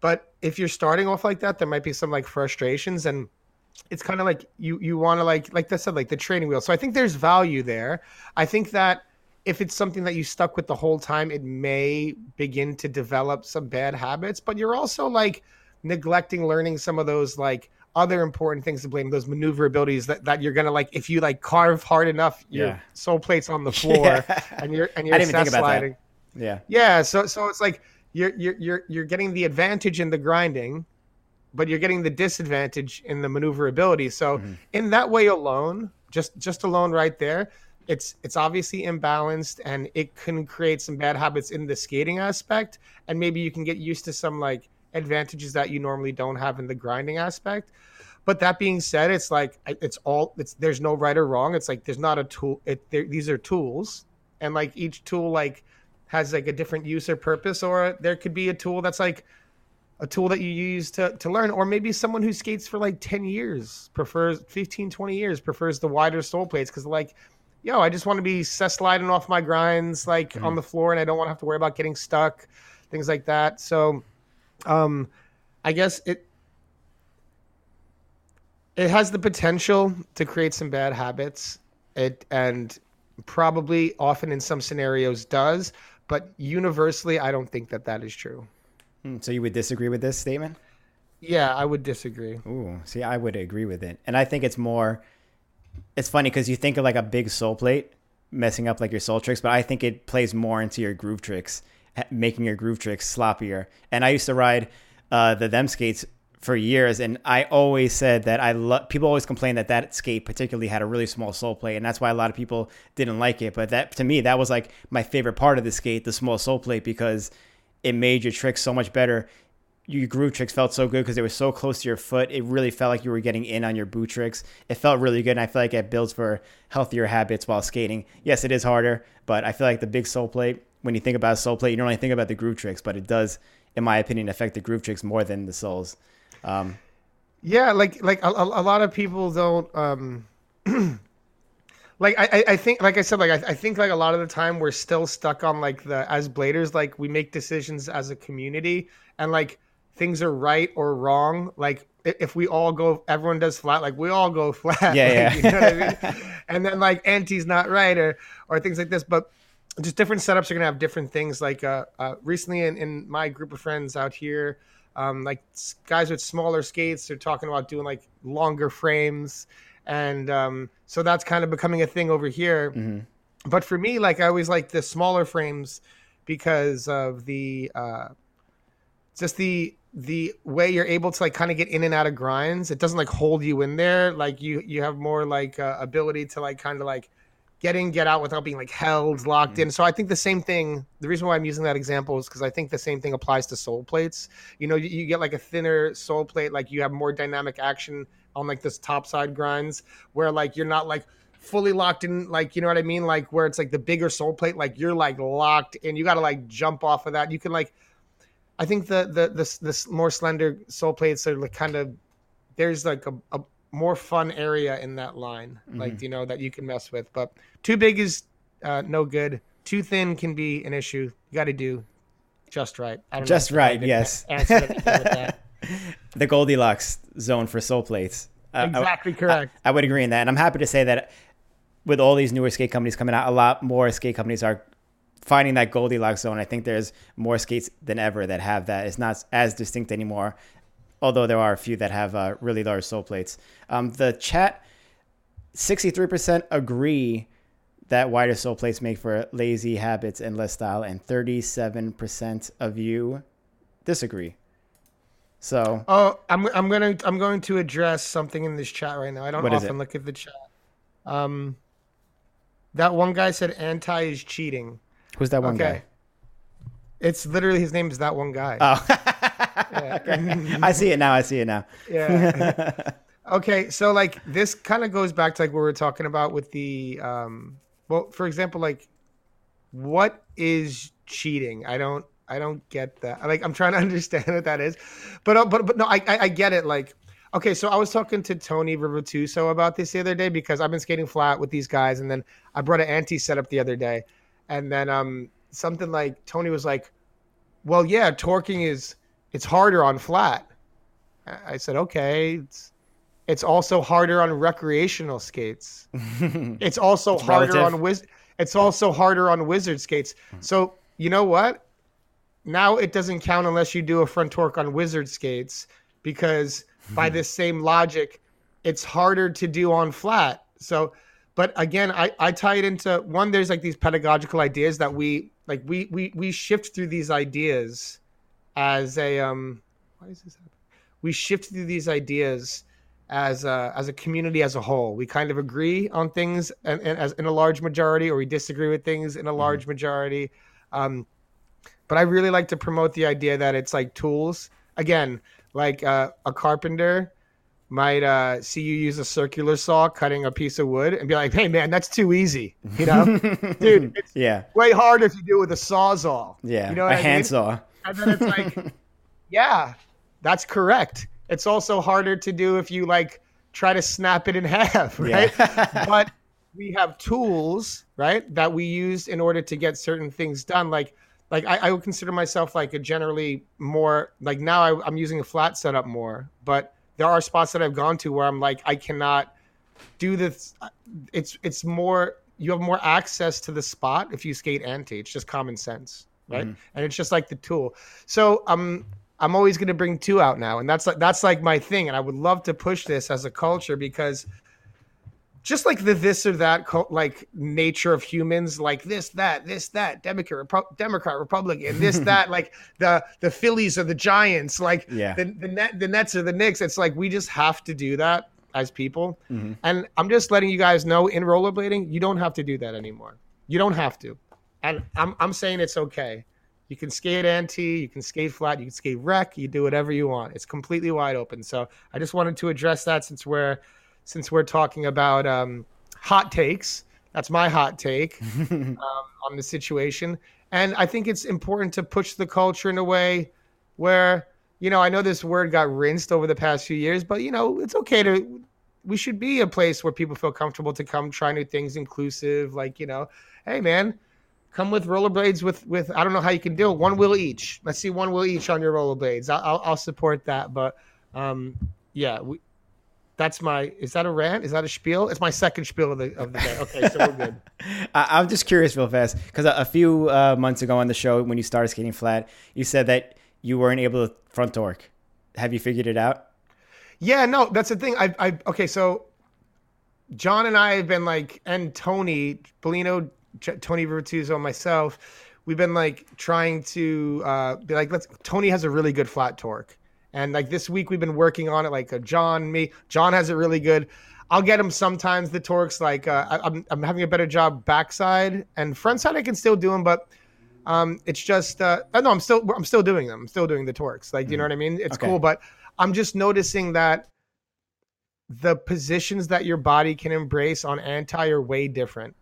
But if you're starting off like that, there might be some like frustrations and it's kind of like you you want to like like I said like the training wheel. So I think there's value there. I think that if it's something that you stuck with the whole time, it may begin to develop some bad habits. But you're also like neglecting learning some of those like other important things to blame those maneuverabilities that, that you're gonna like if you like carve hard enough your yeah. sole plates on the floor yeah. and you're and you're I didn't even think about sliding. That. Yeah. Yeah. So so it's like you're you're you're you're getting the advantage in the grinding, but you're getting the disadvantage in the maneuverability. So mm-hmm. in that way alone, just just alone right there, it's it's obviously imbalanced and it can create some bad habits in the skating aspect and maybe you can get used to some like advantages that you normally don't have in the grinding aspect but that being said it's like it's all it's there's no right or wrong it's like there's not a tool it these are tools and like each tool like has like a different use or purpose, or there could be a tool that's like a tool that you use to, to learn, or maybe someone who skates for like 10 years prefers 15, 20 years prefers the wider sole plates because like, yo, I just want to be sliding off my grinds like mm-hmm. on the floor and I don't want to have to worry about getting stuck, things like that. So, um, I guess it, it has the potential to create some bad habits. It, and probably often in some scenarios does but universally, I don't think that that is true. Hmm, so you would disagree with this statement? Yeah, I would disagree. Ooh, see, I would agree with it, and I think it's more. It's funny because you think of like a big sole plate messing up like your sole tricks, but I think it plays more into your groove tricks, making your groove tricks sloppier. And I used to ride uh, the them skates for years, and I always said that I love. People always complain that that skate particularly had a really small sole plate, and that's why a lot of people didn't like it. But that to me, that was like my favorite part of the skate, the small sole plate, because it made your tricks so much better. Your groove tricks felt so good because they were so close to your foot. It really felt like you were getting in on your boot tricks. It felt really good, and I feel like it builds for healthier habits while skating. Yes, it is harder, but I feel like the big sole plate. When you think about a sole plate, you don't only think about the groove tricks, but it does, in my opinion, affect the groove tricks more than the soles. Um, yeah, like like a, a lot of people don't. Um, like I, I think like I said like I, I think like a lot of the time we're still stuck on like the as bladers like we make decisions as a community and like things are right or wrong like if we all go everyone does flat like we all go flat yeah, like, yeah. You know I mean? and then like anti's not right or or things like this but just different setups are gonna have different things. Like uh, uh, recently in, in my group of friends out here, um, like guys with smaller skates, they're talking about doing like longer frames, and um, so that's kind of becoming a thing over here. Mhm. But for me, like I always like the smaller frames because of the uh, just the the way you're able to like kind of get in and out of grinds. It doesn't like hold you in there. Like you you have more like uh, ability to like kind of like get in, get out without being like held, locked in. Mm. So I think the same thing. The reason why I'm using that example is because I think the same thing applies to soul plates. You know, you, you get like a thinner soul plate, like you have more dynamic action on like this top side grinds, where like you're not like fully locked in, like you know what I mean, like where it's like the bigger soul plate, like you're like locked in. You got to like jump off of that. You can like, I think the the the, the more slender soul plates are like kind of there's like a, a more fun area in that line, like you know that you can mess with. But too big is uh, no good. Too thin can be an issue. You got to do just right. I don't Just right, yes. Answer anything with that. The Goldilocks zone for soul plates. Uh, I- Exactly correct. I would agree in that. And I'm happy to say that with all these newer skate companies coming out, a lot more skate companies are finding that Goldilocks zone. I think there's more skates than ever that have that. It's not as distinct anymore, although there are a few that have uh, really large sole plates. Um, the chat, 63% agree that wider sole plates make for lazy habits and less style, and 37% of you disagree. So, Oh, I'm I'm gonna I'm going to address something in this chat right now. I don't often look at the chat. Um, that one guy said anti is cheating. who's that one Okay. It's literally his name is that one guy. Oh. Yeah. I see it now. I see it now. yeah. okay, so like this kind of goes back to like what we were talking about with the um well, for example, like what is cheating? I don't I don't get that. Like I'm trying to understand what that is. But uh, but but no, I I, I get it like Okay, so I was talking to Tony Rivatuso about this the other day because I've been skating flat with these guys, and then I brought an anti setup the other day, and then um something like Tony was like, "Well, yeah, torquing is it's harder on flat." I said, "Okay, it's it's also harder on recreational skates. it's also harder relative. on wiz. It's also harder on wizard skates. Hmm. So you know what? Now it doesn't count unless you do a front torque on wizard skates because by this same logic, it's harder to do on flat. So, but again, I, I tie it into one. There's like these pedagogical ideas that we like. We we we shift through these ideas as a um. Why is this happening? We shift through these ideas as a, as a community as a whole. We kind of agree on things and, and as in a large majority, or we disagree with things in a large majority. Um, but I really like to promote the idea that it's like tools. Again, like uh, a carpenter might uh, see you use a circular saw cutting a piece of wood and be like, "Hey, man, that's too easy," you know, dude. It's Yeah. way harder if you do it with a sawzall. Yeah. you know a I mean? handsaw. And then it's like, yeah, that's correct. It's also harder to do if you like try to snap it in half, right? Yeah. but we have tools, right, that we use in order to get certain things done. Like, like I, I would consider myself like a generally more like now I, I'm using a flat setup more, but there are spots that I've gone to where I'm like I cannot do this. It's it's more you have more access to the spot if you skate anti. It's just common sense, right? And it's just like the tool. So um, I'm always going to bring two out now, and that's like that's like my thing. And I would love to push this as a culture because just like the this or that like nature of humans, like this, that, this, that, Democrat, Repu- Democrat, Republican, this, that, like the the Phillies or the Giants, like Yeah. the the net the Nets or the Knicks. It's like we just have to do that as people. Mm-hmm. And I'm just letting you guys know in rollerblading, you don't have to do that anymore. You don't have to. And I'm I'm saying it's okay. You can skate anti, you can skate flat, you can skate rec, you do whatever you want. It's completely wide open. So I just wanted to address that since we're since we're talking about um, hot takes. That's my hot take um, on the situation. And I think it's important to push the culture in a way where, you know, I know this word got rinsed over the past few years, but, you know, it's okay to, we should be a place where people feel comfortable to come try new things, inclusive. Like, you know, hey, man, come with rollerblades with, with, I don't know how you can do it, one wheel each. Let's see one wheel each on your rollerblades. I'll, I'll, I'll support that. But, um, yeah, we, that's my. Is that a rant? Is that a spiel? It's my second spiel of the of the day. Okay, so we're good. I, I'm just curious, real fast, because a, a few uh, months ago on the show, when you started skating flat, you said that you weren't able to front torque. Have you figured it out? Yeah, no, that's the thing. I, I, okay, so John and I have been like, and Tony, Bellino, J- Tony Virtuoso, myself, we've been like trying to uh, be like, let's. Tony has a really good flat torque, and like this week we've been working on it. Like uh, John, me, John has it really good. I'll get him sometimes the torques. Like uh, I, I'm, I'm having a better job backside and front side. I can still do them, but um, it's just uh, no, I'm still I'm still doing them. I'm still doing the torques. Like, you know what I mean? It's Okay. cool, but I'm just noticing that the positions that your body can embrace on anti are way different.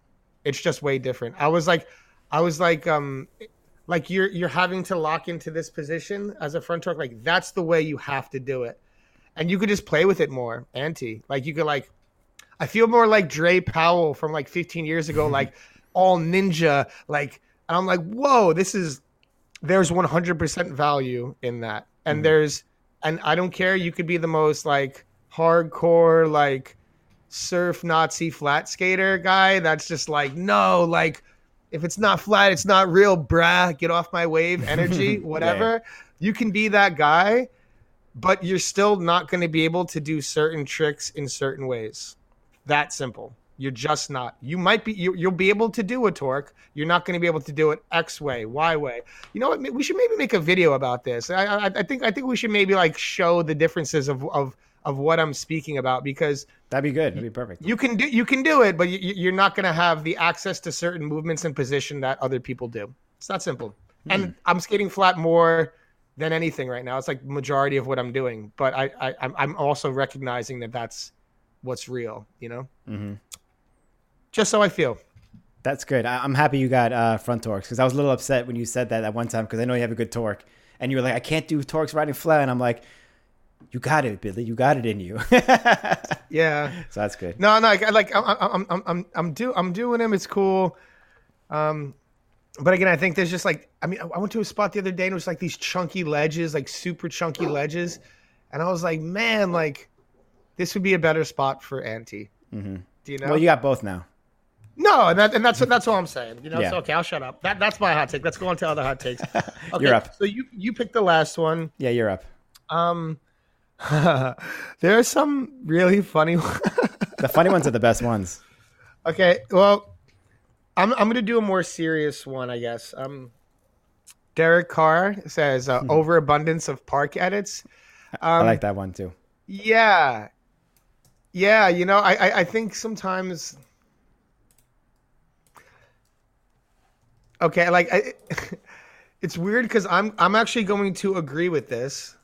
It's just way different. I was like, I was like, um, like you're you're having to lock into this position as a front torque. Like that's the way you have to do it, and you could just play with it more. Anti, like you could like, I feel more like Dre Powell from like 15 years ago, like all ninja, like, and I'm like, whoa, this is there's 100% value in that, and mm-hmm. there's and I don't care. You could be the most like hardcore like surf Nazi flat skater guy. That's just like no, like if it's not flat, it's not real, brah. Get off my wave, energy, whatever. You can be that guy, but you're still not going to be able to do certain tricks in certain ways. That simple. You're just not. You might be. You, you'll be able to do a torque. You're not going to be able to do it X way, Y way. You know what? We should maybe make a video about this. I, I, I think. I think we should maybe like show the differences of of of what I'm speaking about because That'd be good. That'd be perfect. you can do you can do it, but you, you're not going to have the access to certain movements and position that other people do. It's not simple. And I'm skating flat more than anything right now. It's like majority of what I'm doing, but I, I I'm- I'm also recognizing that that's what's real. You know, hmm just so I feel. That's good. I, I'm happy you got uh, front torques because I was a little upset when you said that at one time because I know you have a good torque, and you were like, "I can't do torques riding flat," and I'm like, "You got it, Billy. You got it in you." Yeah. So that's good. No, no, like, like I'm, I'm, I'm, I'm, I'm, do, I'm doing him. It's cool. Um, but again, I think there's just like, I mean, I- I went to a spot the other day and it was like these chunky ledges, like super chunky ledges, and I was like, man, like this would be a better spot for anti. hmm Do you know? Well, you got both now. no, and that, and that's that's all I'm saying. You know, Yeah. so okay, I'll shut up. That that's my hot take. Let's go on to other hot takes. Okay, You're up. So you you picked the last one. Yeah, you're up. Um, there are some really funny. The funny ones are the best ones. Okay, well, I'm I'm gonna do a more serious one, I guess. Um, Derek Carr says uh, overabundance of park edits. I Um, like that one too. Yeah, yeah. You know, I I, I think sometimes. Okay, like I, it's weird because I'm I'm actually going to agree with this,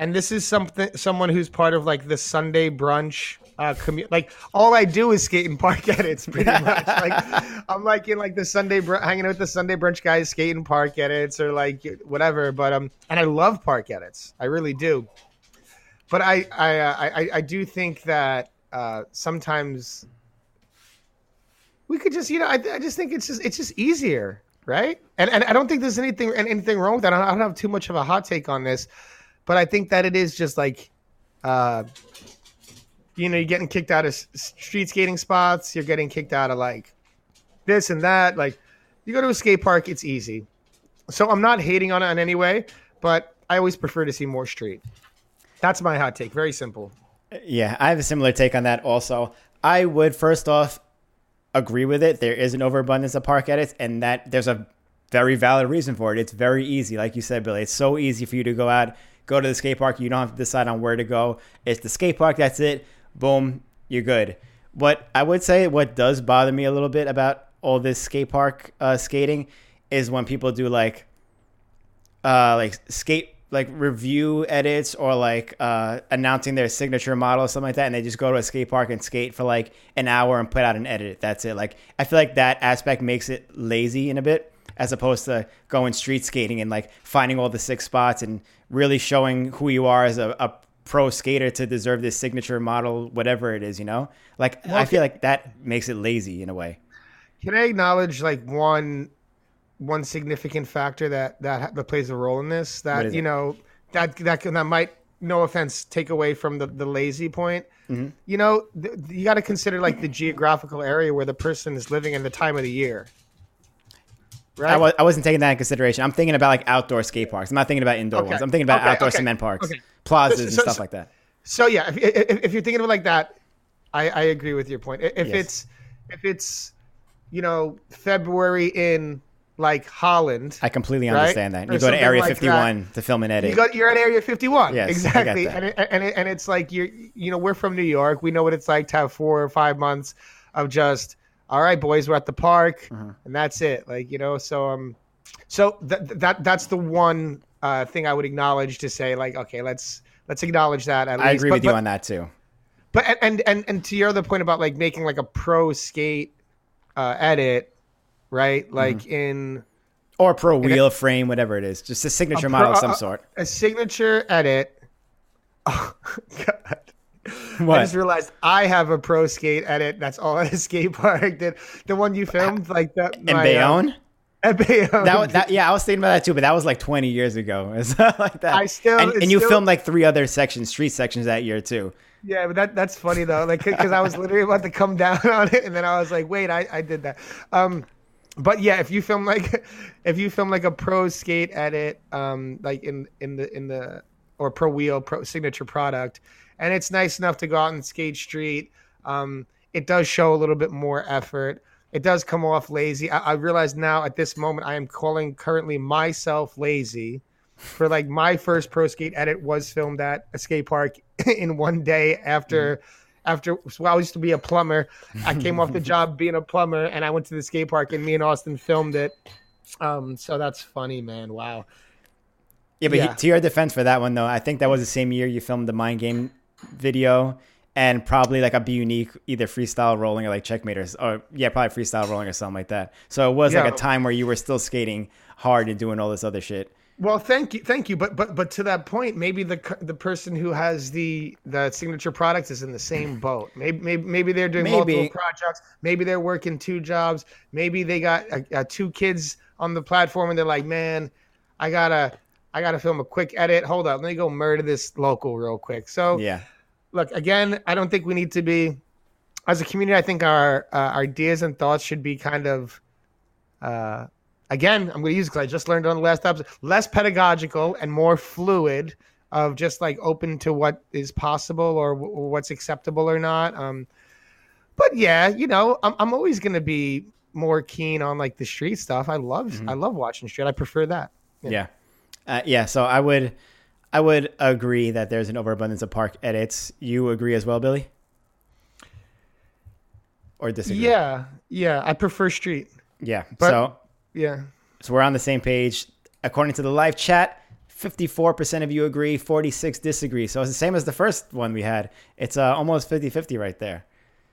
and this is something someone who's part of like the Sunday brunch uh commu- like all I do is skate and park edits pretty much. like I'm like in like the Sunday br- hanging out with the Sunday brunch guys skating park edits or like whatever. But um, and I love park edits, I really do. But I I uh, I, I- I do think that uh, sometimes we could just you know I, I just think it's just it's just easier right and and i don't think there's anything anything wrong with that i don't, I don't have too much of a hot take on this but i think that it is just like uh you know you're getting kicked out of street skating spots you're getting kicked out of like this and that like you go to a skate park it's easy so i'm not hating on it in any way but i always prefer to see more street that's my hot take very simple Yeah, I have a similar take on that also. I would first off agree with it. There is an overabundance of park edits, and that there's a very valid reason for it. It's very easy, like you said, Billy. It's so easy for you to go out, go to the skate park. You don't have to decide on where to go. It's the skate park. That's it. Boom, you're good. What I would say, what does bother me a little bit about all this skate park uh, skating, is when people do like uh like skate like review edits or like uh announcing their signature model or something like that and they just go to a skate park and skate for like an hour and put out an edit that's it like i feel like that aspect makes it lazy in a bit as opposed to going street skating and like finding all the six spots and really showing who you are as a, a pro skater to deserve this signature model whatever it is you know like i feel like that makes it lazy in a way Can I acknowledge like one one significant factor that that that plays a role in this? that you know that that can- that might no offense, take away from the the lazy point. Mm-hmm. You know, th- you got to consider like the geographical area where the person is living and the time of the year. Right. I, was, I wasn't taking that in consideration. I'm thinking about like outdoor skate parks. I'm not thinking about indoor Okay. ones. I'm thinking about Okay, outdoor okay, cement parks, plazas, So- and stuff so- like that. So yeah, if, if, if you're thinking of it like that, I, I agree with your point. If Yes. it's if it's you know February in like Holland, I completely Right? understand that. Or You go to Area like 51 to film an edit. you got you're at Area 51. Yes, exactly. And it, and it, and it's like you're you know we're from New York. We know what it's like to have four or five months of just all right, boys, we're at the park, Mm-hmm. and that's it. Like you know, so um, so that that that's the one uh, thing I would acknowledge to say like okay, let's let's acknowledge that. At I least. agree But- with you on that too. but and, and and to your other point about like making like a pro skate uh, edit, right? Like Mm-hmm. in Or pro wheel frame, whatever it is. Just a signature pro- model of some uh, sort. a signature edit. Oh God. I just realized I have a pro skate edit. That's all at a skate park. Did the one you filmed like that? In my, uh, Bayonne? at Bayonne. That, that yeah, I was thinking about that too, but that was like 20 years ago. It's like that. I still- and, and you still- filmed like three other sections, street sections that year too. Yeah, but that that's funny though. Like because I was literally about to come down on it, and then I was like, wait, I, I did that. Um, but yeah, if you film like if you film like a pro skate edit, um, like in in the in the or pro wheel pro signature product, and it's nice enough to go out and skate street. Um, it does show a little bit more effort. It does come off lazy. I, I realize now at this moment I am calling currently myself lazy for like my first pro skate edit was filmed at a skate park in one day after after so I used to be a plumber. I came off the job being a plumber and I went to the skate park and me and Austin filmed it. Um so that's funny, man. Wow. Yeah, but Yeah. he- to your defense for that one though, I think that was the same year you filmed the mind game video and probably like a be unique either freestyle rolling or like checkmate or, or yeah, probably freestyle rolling or something like that. So it was Yeah. like a time where you were still skating hard and doing all this other shit. Well, thank you, thank you. But but but to that point, maybe the the person who has the the signature product is in the same boat. Maybe maybe, maybe they're doing Maybe. multiple projects. Maybe they're working two jobs. Maybe they got uh, uh, two kids on the platform, and they're like, man, I gotta I gotta film a quick edit. Hold up, let me go murder this local real quick. So Yeah. look again. I don't think we need to be as a community. I think our uh, ideas and thoughts should be kind of. Uh, again, I'm going to use because I just learned on the last episode, less pedagogical and more fluid of just like open to what is possible or, w- or what's acceptable or not. Um, but yeah, you know, I'm, I'm always going to be more keen on like the street stuff. I love, I love watching street. I prefer that. Yeah. Uh, yeah. So I would, I would agree that there's an overabundance of park edits. You agree as well, Billy? Or disagree? Yeah. Yeah. I prefer street. Yeah. But- so Yeah. So we're on the same page. According to the live chat, 54% of you agree, 46 disagree. So it's the same as the first one we had. It's uh, almost 50-50 right there.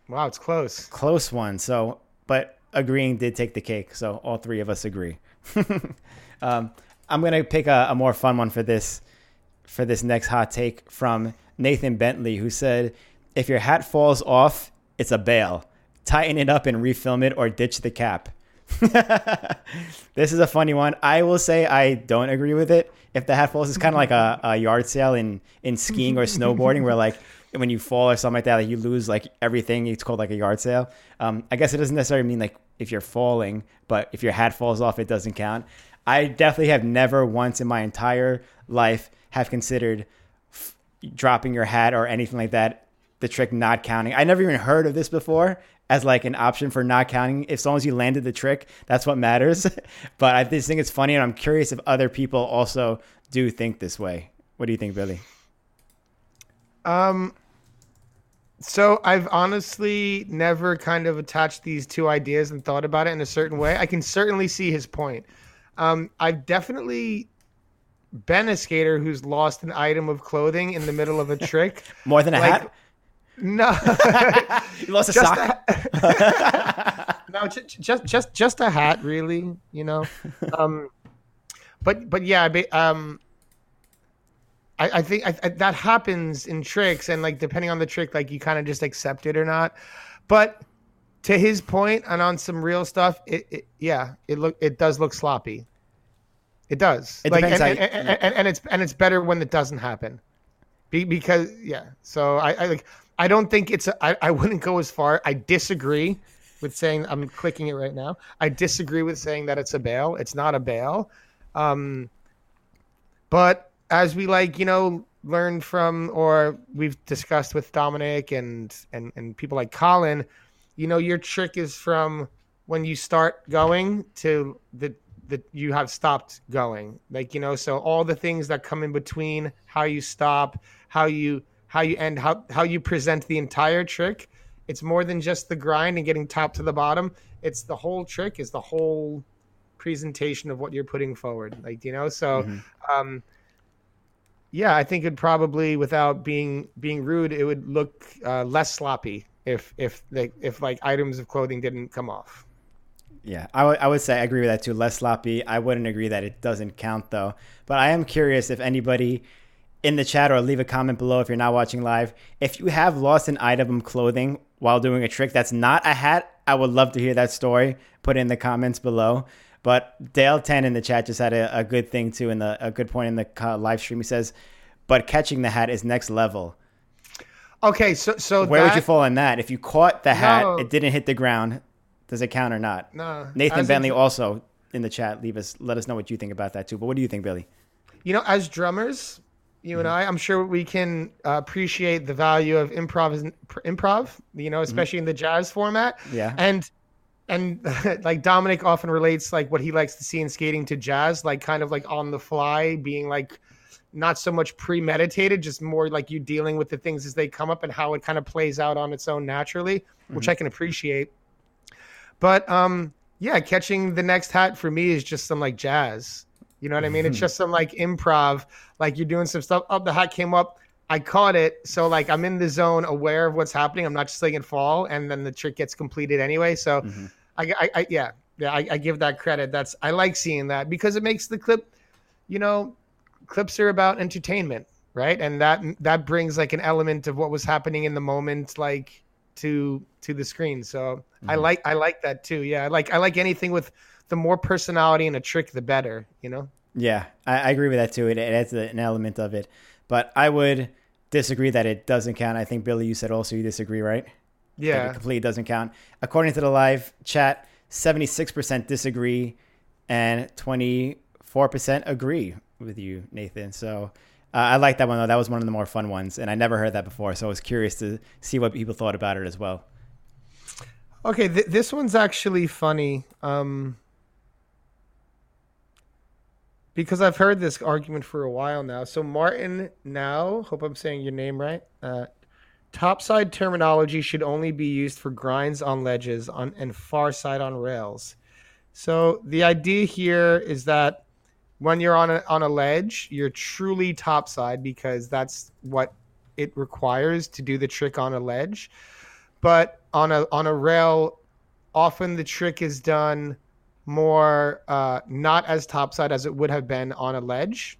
Wow. It's close. Close one. So, but agreeing did take the cake. So all three of us agree. um, I'm gonna pick a, a more fun one for this for this next hot take from Nathan Bentley, who said, "If your hat falls off, it's a bail. Tighten it up and refilm it, or ditch the cap." this is a funny one. I will say I don't agree with it. If the hat falls, it's kind of like a, a yard sale in in skiing or snowboarding, where like when you fall or something like that, like you lose like everything. It's called like a yard sale. Um, I guess it doesn't necessarily mean like if you're falling, but if your hat falls off, it doesn't count. I definitely have never once in my entire life have considered f- dropping your hat or anything like that. The trick not counting. I never even heard of this before as like an option for not counting. If as long as you landed the trick, that's what matters. but I just think it's funny, and I'm curious if other people also do think this way. What do you think, Billy? Um, so I've honestly never kind of attached these two ideas and thought about it in a certain way. I can certainly see his point. Um, I've definitely been a skater who's lost an item of clothing in the middle of a trick. More than a Like- hat? No, You lost a just sock? a, no, ju- ju- just just just a hat, really. You know, um, but but yeah, I um, I, I think I, I, that happens in tricks, and like depending on the trick, like you kind of just accept it or not. But to his point, and on some real stuff, it, it yeah, it look it does look sloppy. It does. It like, depends and, and, and, and, and it's and it's better when it doesn't happen. Be, because yeah. So I, I like I don't think it's a, I, I wouldn't go as far. I disagree with saying I'm clicking it right now. I disagree with saying that it's a bail. It's not a bail. Um, but as we like, you know, learned from or we've discussed with Dominic and and and people like Colin, you know, your trick is from when you start going to the that you have stopped going. Like, you know, so all the things that come in between how you stop, how you how you end, how how you present the entire trick. It's more than just the grind and getting top to the bottom. It's the whole trick, is the whole presentation of what you're putting forward. Like, you know, so mm-hmm. um yeah, I think it probably, without being being rude, it would look uh, less sloppy if if the, if like items of clothing didn't come off. Yeah, I, w- I would say I agree with that too. Less sloppy. I wouldn't agree that it doesn't count though. But I am curious if anybody in the chat or leave a comment below if you're not watching live. If you have lost an item of clothing while doing a trick that's not a hat, I would love to hear that story. Put it in the comments below. But Dale Ten in the chat just had a, a good thing too, in the a good point in the live stream. He says, "But catching the hat is next level." Okay, so so where that, would you fall on that? If you caught the hat, no, it didn't hit the ground. Does it count or not? No. Nathan Bentley also in the chat. Leave us. Let us know what you think about that too. But what do you think, Billy? You know, as drummers, you mm-hmm. and I, I'm sure we can uh, appreciate the value of improv. Improv, you know, especially mm-hmm. in the jazz format. Yeah. And and like Dominic often relates like what he likes to see in skating to jazz, like kind of like on the fly, being like not so much premeditated, just more like you dealing with the things as they come up and how it kind of plays out on its own naturally, which mm-hmm. I can appreciate. But um, yeah, catching the next hat for me is just some like jazz. You know what I mean? It's just some like improv, like you're doing some stuff. Up oh, the hat came up. I caught it, so like I'm in the zone, aware of what's happening. I'm not just letting it fall, and then the trick gets completed anyway. So, mm-hmm. I, I, I, yeah, yeah, I, I give that credit. That's I like seeing that because it makes the clip, you know, clips are about entertainment, right? And that that brings like an element of what was happening in the moment, like to to the screen. So mm-hmm. I like I like that too. Yeah, I like I like anything with the more personality and a trick, the better. You know. Yeah, I, I agree with that too. It, it adds an element of it, but I would disagree that it doesn't count. I think Billy, you said also you disagree, right? Yeah, that it completely doesn't count. According to the live chat, seventy six percent disagree, and twenty four percent agree with you, Nathan. So uh, I like that one though. That was one of the more fun ones, and I never heard that before. So I was curious to see what people thought about it as well. Okay, th- this one's actually funny. Um, because I've heard this argument for a while now. So Martin now, hope I'm saying your name right. Uh, topside terminology should only be used for grinds on ledges on and far side on rails. So the idea here is that when you're on a on a ledge, you're truly topside because that's what it requires to do the trick on a ledge. But on a on a rail, often the trick is done more uh, not as topside as it would have been on a ledge.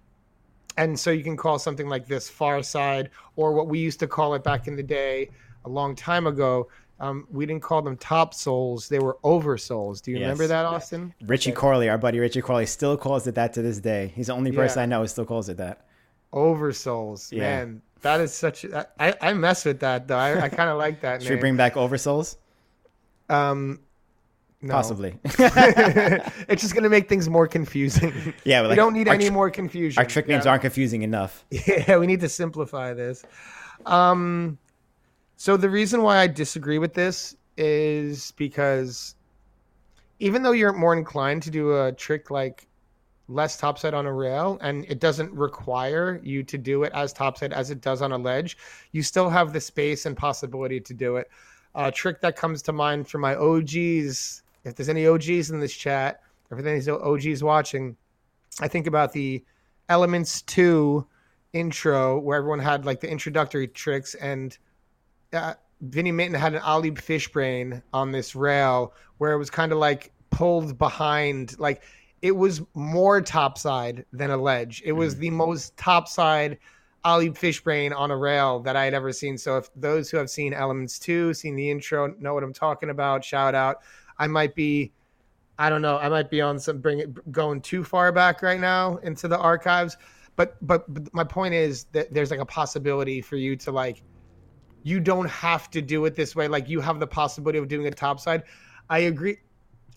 And so you can call something like this far side, or what we used to call it back in the day, a long time ago. Um, we didn't call them top souls; they were oversoles. Do you yes. remember that, Austin? Richie. Corley, our buddy Richie Corley, still calls it that to this day. He's the only person yeah. I know who still calls it that. Oversoles, yeah. man. That is such. I I mess with that though. I, I kind of like that. Should name. we bring back oversoles? Um, no. Possibly. it's just going to make things more confusing. Yeah, we don't need any tr- more confusion. Our trick names yeah. aren't confusing enough. Yeah, we need to simplify this. Um, so the reason why I disagree with this is because even though you're more inclined to do a trick like less topside on a rail and it doesn't require you to do it as topside as it does on a ledge, you still have the space and possibility to do it. A trick that comes to mind for my OGs if there's any OGs in this chat, if there's any OGs watching, I think about the Elements 2 intro where everyone had like the introductory tricks and uh, Vinny Minton had an Ali fish brain on this rail where it was kind of like pulled behind like it was more topside than a ledge. It was mm the most topside Ali fish brain on a rail that I had ever seen. So if those who have seen Elements 2, seen the intro, know what I'm talking about, shout out. I might be, I don't know, I might be on some bring it going too far back right now into the archives. but, but but my point is that there's like a possibility for you to like you don't have to do it this way. Like you have the possibility of doing a topside i agree.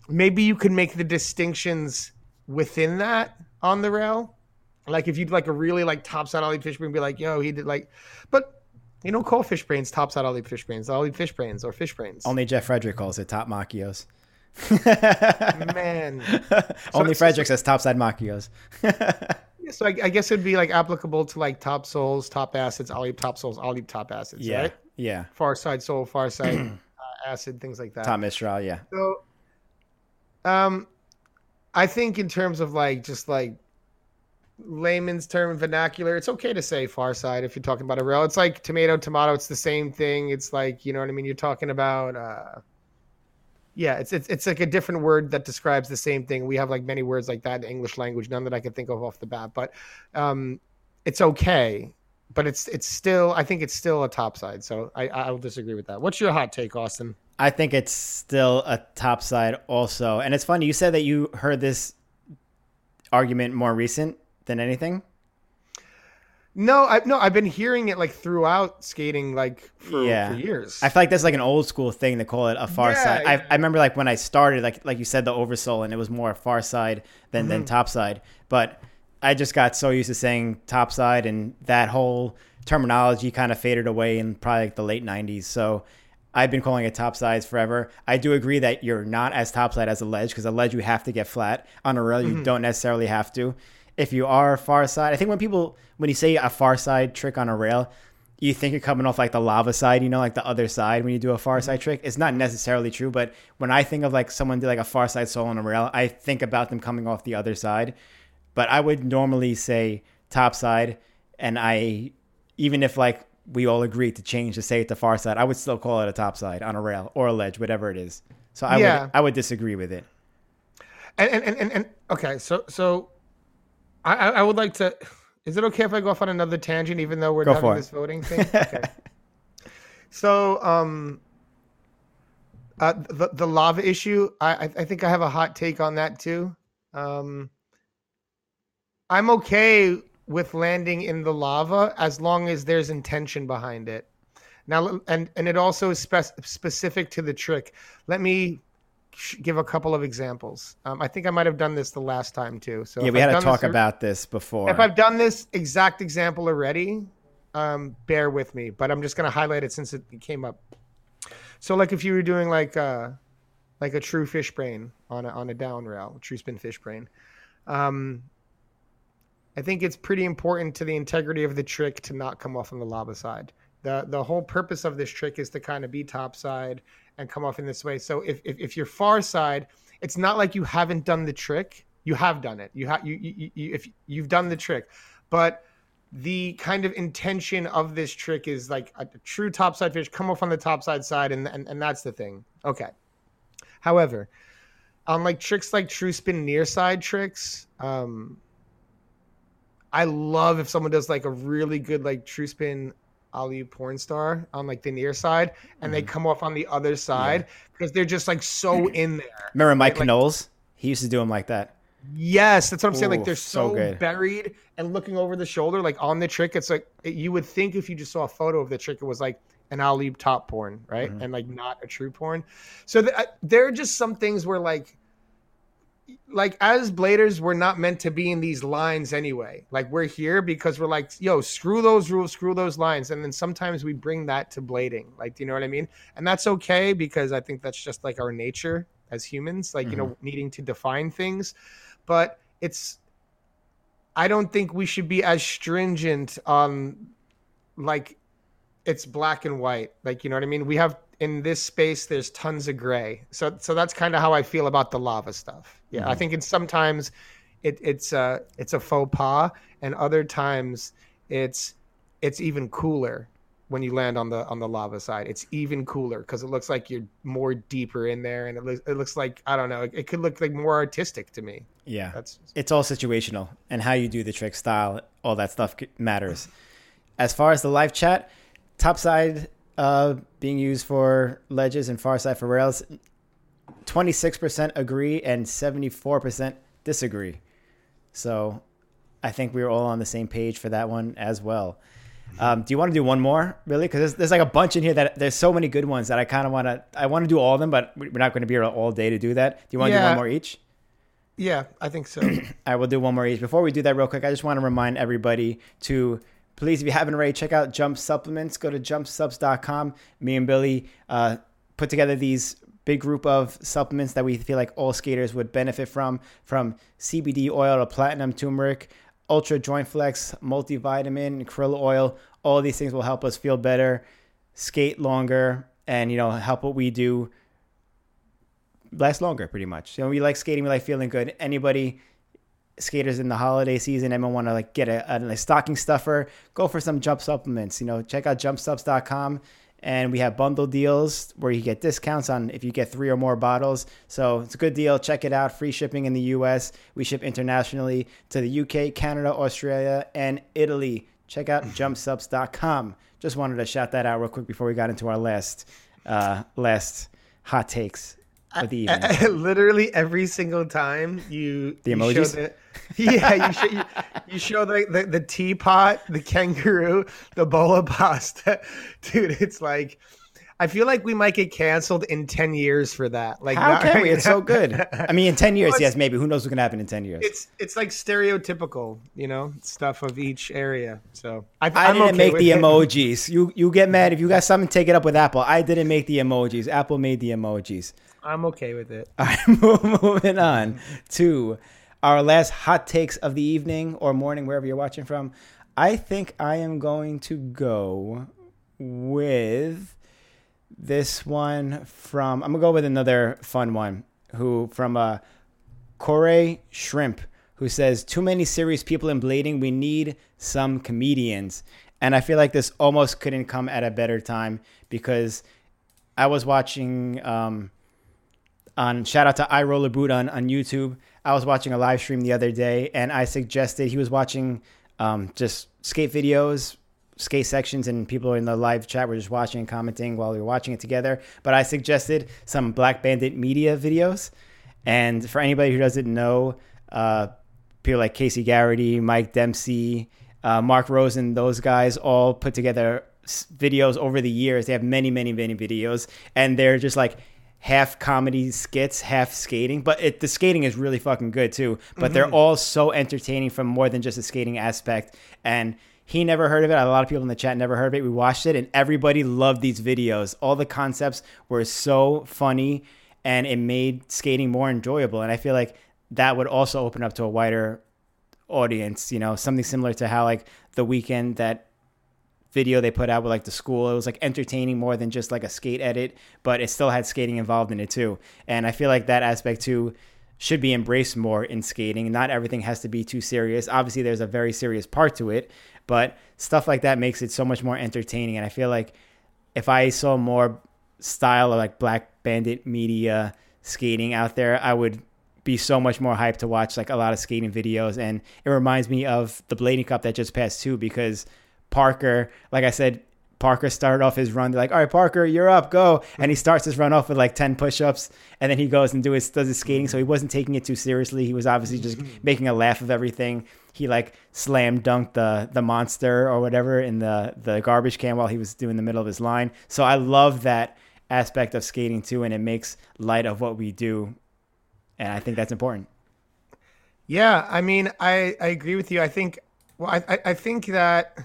Maybe you could make the distinctions within that on the rail. Like if you'd like a really like topside ollie fish brain be like yo he did like but you don't call fish brains topside ollie fish brains ollie fish brains or fish brains Only Jeff Frederick calls it top makios. man. Only so- Frederick says topside makios. So I, I guess it'd be like applicable to like top souls, top acids, ollie top souls, ollie top acids, yeah, right? Yeah. Far side soul, far side uh, acid, things like that. Tom Israel, yeah. So, um, I think in terms of like just like layman's term vernacular, it's okay to say far side if you're talking about a rail. It's like tomato, tomato. It's the same thing. It's like you know what I mean. You're talking about. uh yeah, it's, it's it's like a different word that describes the same thing. We have like many words like that in English language, none that I can think of off the bat. But um, it's okay. But it's it's still I think it's still a top side. So I I'll disagree with that. What's your hot take, Austin? I think it's still a topside also. And it's funny, you said that you heard this argument more recent than anything. No, I no, I've been hearing it like throughout skating like for, Yeah. for years. I feel like that's like an old school thing to call it a far Yeah, side. I. I remember like when I started, like like you said, the oversoul, and it was more far side than Mm-hmm. than top side. But I just got so used to saying top side, and that whole terminology kind of faded away in probably like the late '90s. So I've been calling it top sides forever. I do agree that you're not as top side as a ledge because a ledge you have to get flat on a rail. Mm-hmm. You don't necessarily have to. If you are far side, I think when people when you say a far side trick on a rail, you think you're coming off like the lava side, you know, like the other side when you do a far side trick. It's not necessarily true, but when I think of like someone did like a far side solo on a rail, I think about them coming off the other side. But I would normally say top side, and I even if like we all agreed to change to say it to far side, I would still call it a top side on a rail or a ledge, whatever it is. So I Yeah. would I would disagree with it. and, and, and, and, okay, so so I, I would like to. Is it okay if I go off on another tangent, even though we're Go having this voting thing? Okay. so um, uh, the the lava issue. I I think I have a hot take on that too. Um, I'm okay with landing in the lava as long as there's intention behind it. Now, and and it also is spec- specific to the trick. Let me give a couple of examples. Um, I think I might have done this the last time too. So Yeah, we I've had to done this talk about this before. If I've done this exact example already, um, bear with me. But I'm just going to highlight it since it came up. So, like if you were doing like uh, like a true fish brain on a on a down rail, true spin fish brain. Um, I think it's pretty important to the integrity of the trick to not come off on the lava side. The the whole purpose of this trick is to kind of be top side and come off in this way. So if if, if you're far side, it's not like you haven't done the trick. You have done it. You have you, you, you if you've done the trick, but the kind of intention of this trick is like a true topside fish come off on the topside side and, and and that's the thing okay however on like tricks like true spin near side tricks um i love if someone does like a really good like true spin Ali porn star on like the near side and they come off on the other side because they're just like so in there Remember Mike like- Knowles? He used to do them like that. Yes, that's what I'm saying. Ooh, Like they're so so, buried and looking over the shoulder, like on the trick. It's like you would think if you just saw a photo of the trick, it was like an Ali top porn, right? Mm-hmm. And like not a true porn. So th- I- there are just some things where like, like as bladers, we're not meant to be in these lines anyway. Like we're here because we're like, yo, screw those rules, screw those lines, and then sometimes we bring that to blading. Like, do you know what I mean? And that's okay because I think that's just like our nature as humans, like you know, mm-hmm. needing to define things but it's I don't think we should be as stringent on like it's black and white. Like you know what I mean? We have in this space there's tons of gray. So so that's kind of how I feel about the lava stuff. Yeah, I think it's sometimes it, it's uh it's a faux pas and other times it's it's even cooler when you land on the on the lava side. It's even cooler because it looks like you're more deeper in there and it looks it looks like I don't know, it, it could look like more artistic to me. Yeah. That's it's all situational and how you do the trick style all that stuff matters as far as the live chat top side uh, being used for ledges and far side for rails 26% agree and 74% disagree so I think we were all on the same page for that one as well. Um, do you want to do one more, really? Because there's, there's, like a bunch in here that there's so many good ones that I kind of want to. I want to do all of them, but we're not going to be here all day to do that. Do you want to yeah. do one more each? Yeah, I think so. I will do one more each. Before we do that, real quick, I just want to remind everybody to please, if you haven't already, check out Jump Supplements. Go to jumpsubs.com. Me and Billy uh, put together these big group of supplements that we feel like all skaters would benefit from, from CBD oil to platinum turmeric, ultra joint flex, multivitamin, krill oil. All these things will help us feel better, skate longer, and you know help what we do last longer. Pretty much. You know, we like skating, we like feeling good. Anybody skaters in the holiday season, anyone want to like get a, a, a, stocking stuffer, go for some jump supplements. You know, check out jumpsubs.com and we have bundle deals where you get discounts on if you get three or more bottles. So it's a good deal. Check it out. Free shipping in the US. We ship internationally to the UK, Canada, Australia, and Italy. Check out jumpsubs.com. Just wanted to shout that out real quick before we got into our last uh, last hot takes of the evening. I, I, literally every single time you the emojis. You the, yeah, you show you, you show the, the, the teapot, the kangaroo, the bowl of pasta, dude. It's like I feel like we might get canceled in ten years for that. Like, how can right we? It's so good. I mean, in ten years, well, yes, maybe. Who knows what can happen in ten years? It's it's like stereotypical, you know, stuff of each area. So I, I didn't okay make the it. emojis. You you get mad if you got something. Take it up with Apple. I didn't make the emojis. Apple made the emojis. I'm okay with it. I'm moving on to our last hot takes of the evening or morning, wherever you're watching from. I think I am going to go with this one from. I'm gonna go with another fun one. Who from uh, Corey Shrimp, who says, "Too many serious people in blading. We need some comedians." And I feel like this almost couldn't come at a better time because I was watching. Um, on shout out to iRollerBoot on, on YouTube. I was watching a live stream the other day and I suggested he was watching um, just skate videos, skate sections, and people in the live chat were just watching and commenting while we were watching it together. But I suggested some Black Bandit media videos. And for anybody who doesn't know, uh, people like Casey Garrity, Mike Dempsey, uh, Mark Rosen, those guys all put together videos over the years. They have many, many, many videos, and they're just like half comedy skits, half skating. But it, the skating is really fucking good too. But mm-hmm. they're all so entertaining from more than just a skating aspect. And he never heard of it. A lot of people in the chat never heard of it. We watched it, and everybody loved these videos. All the concepts were so funny, and it made skating more enjoyable. And I feel like that would also open up to a wider audience. You know, something similar to how like the weekend that video they put out with like the school. It was like entertaining more than just like a skate edit, but it still had skating involved in it too. And I feel like that aspect too should be embraced more in skating. Not everything has to be too serious. Obviously, there's a very serious part to it, but stuff like that makes it so much more entertaining. And I feel like if I saw more style of like Black Bandit media skating out there, I would be so much more hyped to watch like a lot of skating videos. And it reminds me of the Blading Cup that just passed too, because Parker, like I said, Parker started off his run. They're like, all right, Parker, you're up, go. And he starts his run off with like 10 push ups. And then he goes and do his, does his skating. So he wasn't taking it too seriously. He was obviously just making a laugh of everything. He like slam dunked the, the monster or whatever in the, the garbage can while he was doing the middle of his line. So I love that aspect of skating too. And it makes light of what we do. And I think that's important. Yeah. I mean, I, I agree with you. I think, well, I, I think that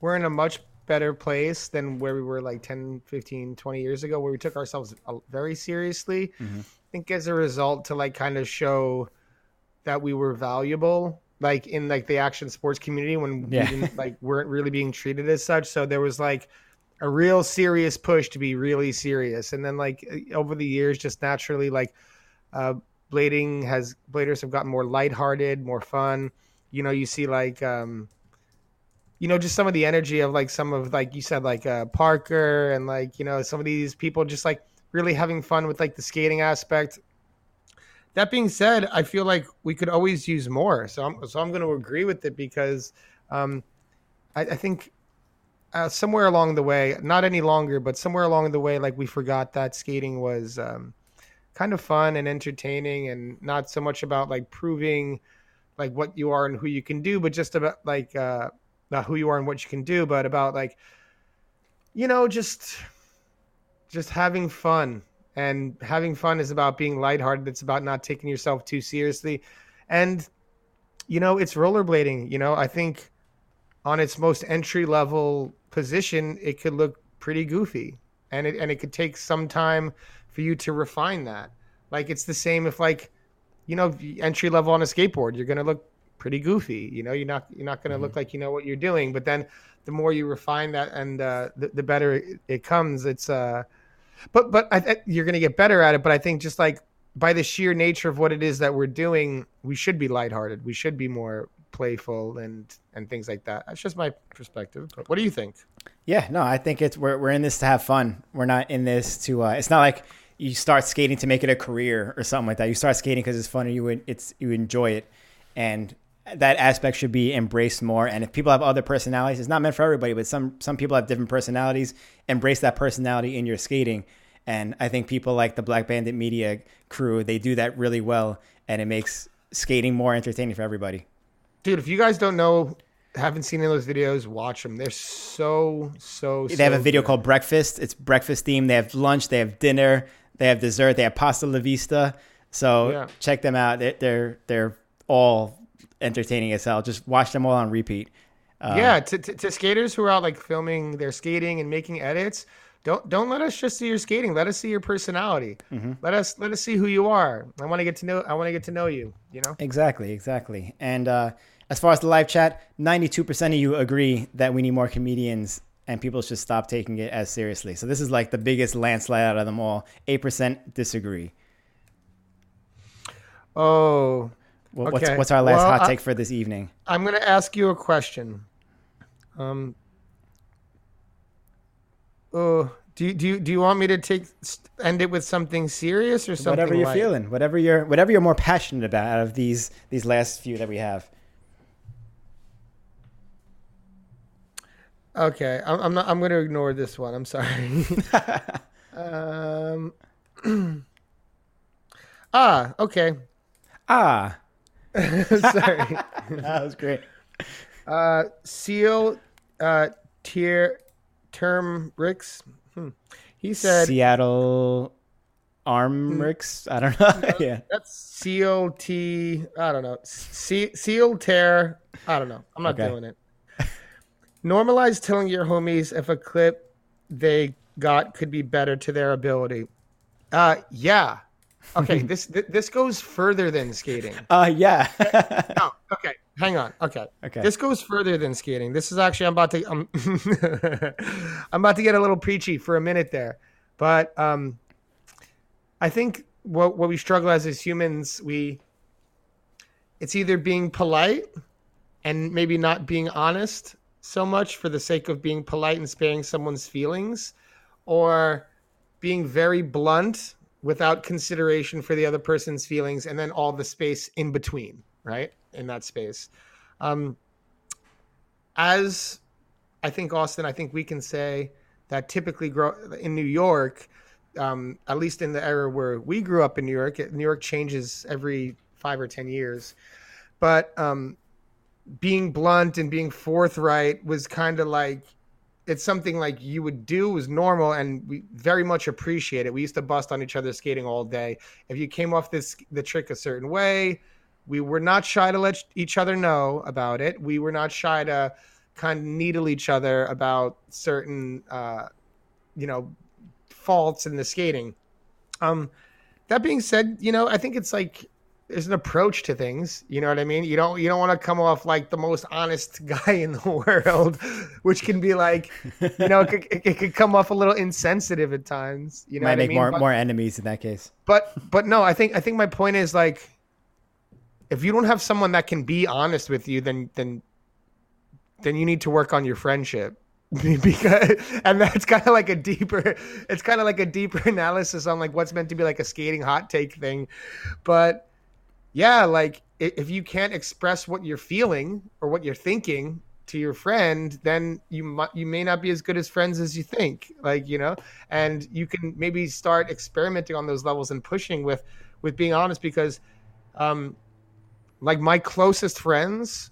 we're in a much better place than where we were like 10 15 20 years ago where we took ourselves very seriously mm-hmm. i think as a result to like kind of show that we were valuable like in like the action sports community when yeah. we didn't like weren't really being treated as such so there was like a real serious push to be really serious and then like over the years just naturally like uh blading has bladers have gotten more lighthearted more fun you know you see like um you know, just some of the energy of like some of like you said, like uh, Parker and like you know some of these people just like really having fun with like the skating aspect. That being said, I feel like we could always use more. So I'm so I'm going to agree with it because um, I, I think uh, somewhere along the way, not any longer, but somewhere along the way, like we forgot that skating was um, kind of fun and entertaining, and not so much about like proving like what you are and who you can do, but just about like uh, not who you are and what you can do, but about like you know just just having fun and having fun is about being lighthearted. It's about not taking yourself too seriously, and you know it's rollerblading. You know I think on its most entry level position, it could look pretty goofy, and it and it could take some time for you to refine that. Like it's the same if like you know entry level on a skateboard, you're gonna look pretty goofy. You know, you're not you're not gonna mm-hmm. look like you know what you're doing. But then the more you refine that, and uh, the, the better it, it, comes. It's uh, but but I, you're gonna get better at it. But I think just like by the sheer nature of what it is that we're doing, we should be lighthearted. We should be more playful and and things like that. That's just my perspective. But what do you think? Yeah, no, I think it's we're we're in this to have fun. We're not in this to. Uh, it's not like you start skating to make it a career or something like that. You start skating because it's fun and you it's you enjoy it, and that aspect should be embraced more. And if people have other personalities, it's not meant for everybody, but some some people have different personalities. Embrace that personality in your skating. And I think people like the Black Bandit Media crew, they do that really well, and it makes skating more entertaining for everybody. Dude, if you guys don't know, haven't seen any of those videos, watch them. They're so so. They so have a video good. called Breakfast. It's breakfast themed. They have lunch. They have dinner. They have dessert. They have pasta la vista. So yeah. check them out. They're, they're they're all entertaining as hell. Just watch them all on repeat. Um, yeah, to, to, to, skaters who are out like filming their skating and making edits, don't don't let us just see your skating. Let us see your personality. Mm-hmm. Let us let us see who you are. I want to get to know. I want to get to know you. You know. Exactly. Exactly. And uh, as far as the live chat, ninety-two percent of you agree that we need more comedians and people should stop taking it as seriously. So this is like the biggest landslide out of them all. Eight percent disagree. Oh, okay. What's, what's our last well, hot take I, for this evening? I'm going to ask you a question. Um. Oh, do you, do you, do you want me to take end it with something serious or something? Whatever you're light? feeling, whatever you're whatever you're more passionate about out of these these last few that we have. Okay, I'm, I'm not. I'm going to ignore this one. I'm sorry. um. ah. Okay. Ah. Sorry. that was great. Uh, Seal uh, Tier Term Ricks. Hmm. He said Seattle Arm Ricks. I don't know. yeah. That's Seal T. I don't know. C- Seal Tear. I don't know. I'm not okay. doing it. Normalize telling your homies if a clip they got could be better to their ability. Uh, yeah. Okay, this this goes further than skating. Uh, yeah. no, okay, hang on. Okay, okay. This goes further than skating. This is actually I'm about to I'm, I'm about to get a little preachy for a minute there, but um, I think what what we struggle as as humans we it's either being polite and maybe not being honest so much for the sake of being polite and sparing someone's feelings, or being very blunt without consideration for the other person's feelings and then all the space in between right? In that space. Um as i think austin i think we can say that typically grow in new york um at least in the era where we grew up in new york new york changes every five or ten years. But um being blunt and being forthright was kind of like it's something like you would do was normal and we very much appreciate it. We used to bust on each other skating all day. If you came off this the trick a certain way, we were not shy to let each other know about it. We were not shy to kind of needle each other about certain uh, you know faults in the skating. Um that being said, you know, I think it's like there's an approach to things. You know what I mean? You don't you don't want to come off like the most honest guy in the world, which can be like, you know, it could, it could come off a little insensitive at times. You know, might make I mean? more but, more enemies in that case. But but no, I think I think my point is like, if you don't have someone that can be honest with you, then then then you need to work on your friendship. because and that's kind of like a deeper it's kind of like a deeper analysis on like what's meant to be like a skating hot take thing but yeah, like if you can't express what you're feeling or what you're thinking to your friend, then you might you may not be as good as friends as you think. Like you know, and you can maybe start experimenting on those levels and pushing with with being honest because, um, like my closest friends,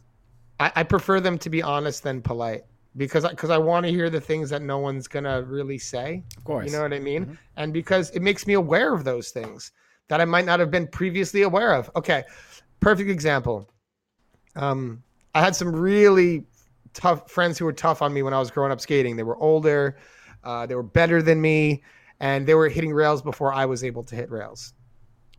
I, I prefer them to be honest than polite because because I, I want to hear the things that no one's gonna really say. Of course. You know what I mean? And because it makes me aware of those things that I might not have been previously aware of. Okay, perfect example. Um, I had some really tough friends who were tough on me when I was growing up skating. They were older, uh, they were better than me, and they were hitting rails before I was able to hit rails.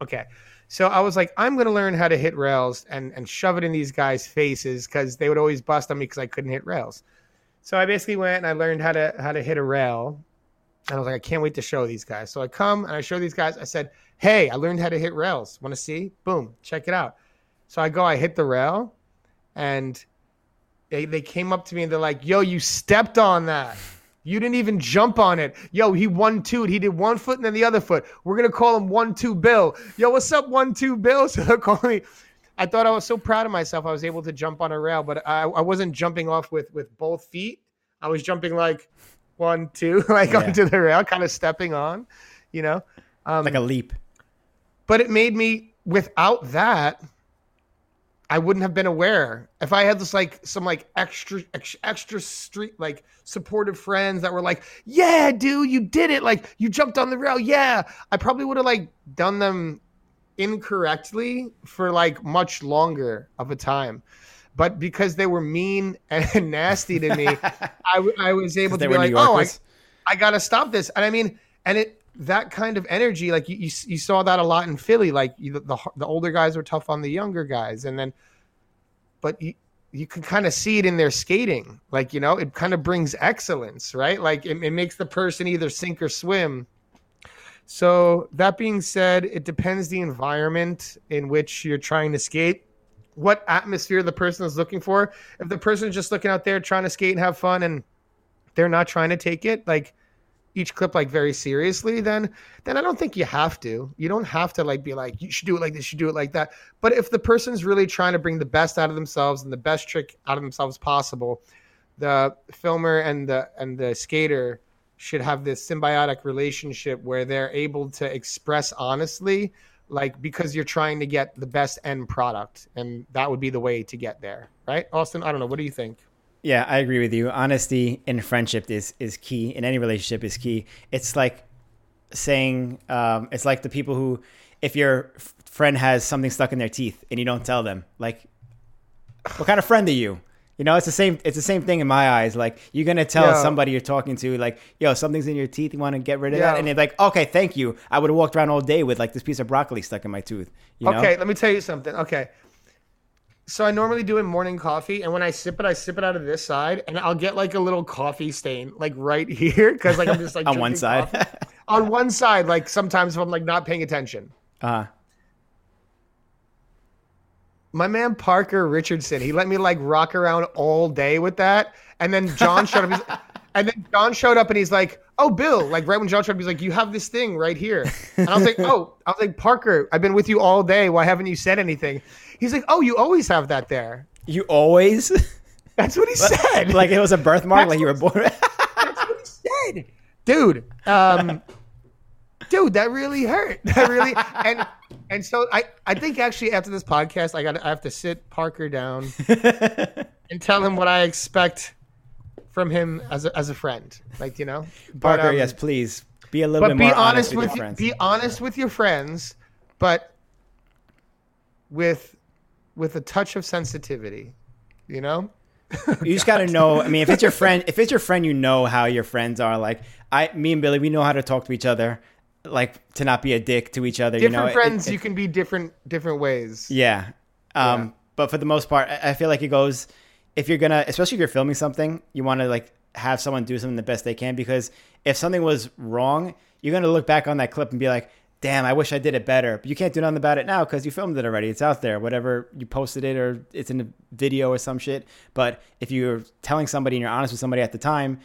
Okay. So I was like, I'm going to learn how to hit rails and, and shove it in these guys' faces because they would always bust on me because I couldn't hit rails. So I basically went and I learned how to how to hit a rail. And I was like, I can't wait to show these guys. So I come and I show these guys. I said, Hey, I learned how to hit rails. Want to see? Boom, check it out. So I go, I hit the rail, and they, they came up to me and they're like, Yo, you stepped on that. You didn't even jump on it. Yo, he one two. He did one foot and then the other foot. We're gonna call him one two Bill. Yo, what's up, one two Bill? So they're calling me. I thought I was so proud of myself. I was able to jump on a rail, but I, I wasn't jumping off with with both feet. I was jumping like one two, like Yeah. onto the rail, kind of stepping on, you know. Um, like a leap. But it made me without that i wouldn't have been aware. If i had this like some like extra ex- extra street like supportive friends that were like yeah dude you did it. Like you jumped on the rail. Yeah. I probably would have like done them incorrectly for like much longer of a time. But because they were mean and nasty to me I, I was able to be like oh I, I gotta stop this. And I mean, and it that kind of energy, like you, you, you saw that a lot in Philly. Like you, the the older guys were tough on the younger guys, and then, but you you can kind of see it in their skating. Like you know, it kind of brings excellence, right? Like it, it makes the person either sink or swim. So that being said, it depends the environment in which you're trying to skate. What atmosphere the person is looking for. If the person is just looking out there trying to skate and have fun and they're not trying to take it like each clip like very seriously then then i don't think you have to. You don't have to like be like you should do it like this you should do it like that. But if the person's really trying to bring the best out of themselves and the best trick out of themselves possible the filmer and the and the skater should have this symbiotic relationship where they're able to express honestly like because you're trying to get the best end product and that would be the way to get there right? Austin i don't know. What do you think Yeah, I agree with you. Honesty in friendship is is key. In any relationship is key. It's like saying, um, it's like the people who, if your f- friend has something stuck in their teeth and you don't tell them, like, what kind of friend are you? You know, it's the same. It's the same thing in my eyes. Like, you're gonna tell Yeah. somebody you're talking to, like, yo, something's in your teeth. You want to get rid of Yeah. that? And they're like, okay, thank you. I would have walked around all day with like this piece of broccoli stuck in my tooth. You know? Okay, let me tell you something. Okay. So I normally do it morning coffee, and when I sip it, I sip it out of this side, and I'll get like a little coffee stain, like right here, because like I'm just like on one side. on one side, like sometimes if I'm like not paying attention. uh, My man Parker Richardson, he let me like rock around all day with that, and then John showed up. And then John showed up, and he's like, "Oh, Bill!" Like right when John showed up, he's like, "You have this thing right here," and I was like, "Oh," I was like, "Parker, I've been with you all day. Why haven't you said anything?" He's like, "Oh, you always have that there." you always That's what he said. like it was a birthmark, That's like you were born. That's what he said, dude. Um, dude, that really hurt. That really and and so I I think actually after this podcast, I got I have to sit Parker down and tell him what I expect from him as a, as a friend. Like you know, But, Parker, um, yes, please be a little But bit be more honest with, with your friends. be honest with your friends, but with with a touch of sensitivity. You know. you just got to know. I mean, if it's your friend, if it's your friend, you know how your friends are. Like I, me and Billy, we know how to talk to each other, like to not be a dick to each other. Different you know, friends, it- you can be different different ways. Yeah. Um, Yeah. But for the most part, I I feel like it goes. If you're gonna, especially if you're filming something, you want to like have someone do something the best they can because if something was wrong, you're gonna look back on that clip and be like, "Damn, I wish I did it better." But you can't do nothing about it now because you filmed it already. It's out there. Whatever you posted it or it's in a video or some shit. But if you're telling somebody and you're honest with somebody at the time,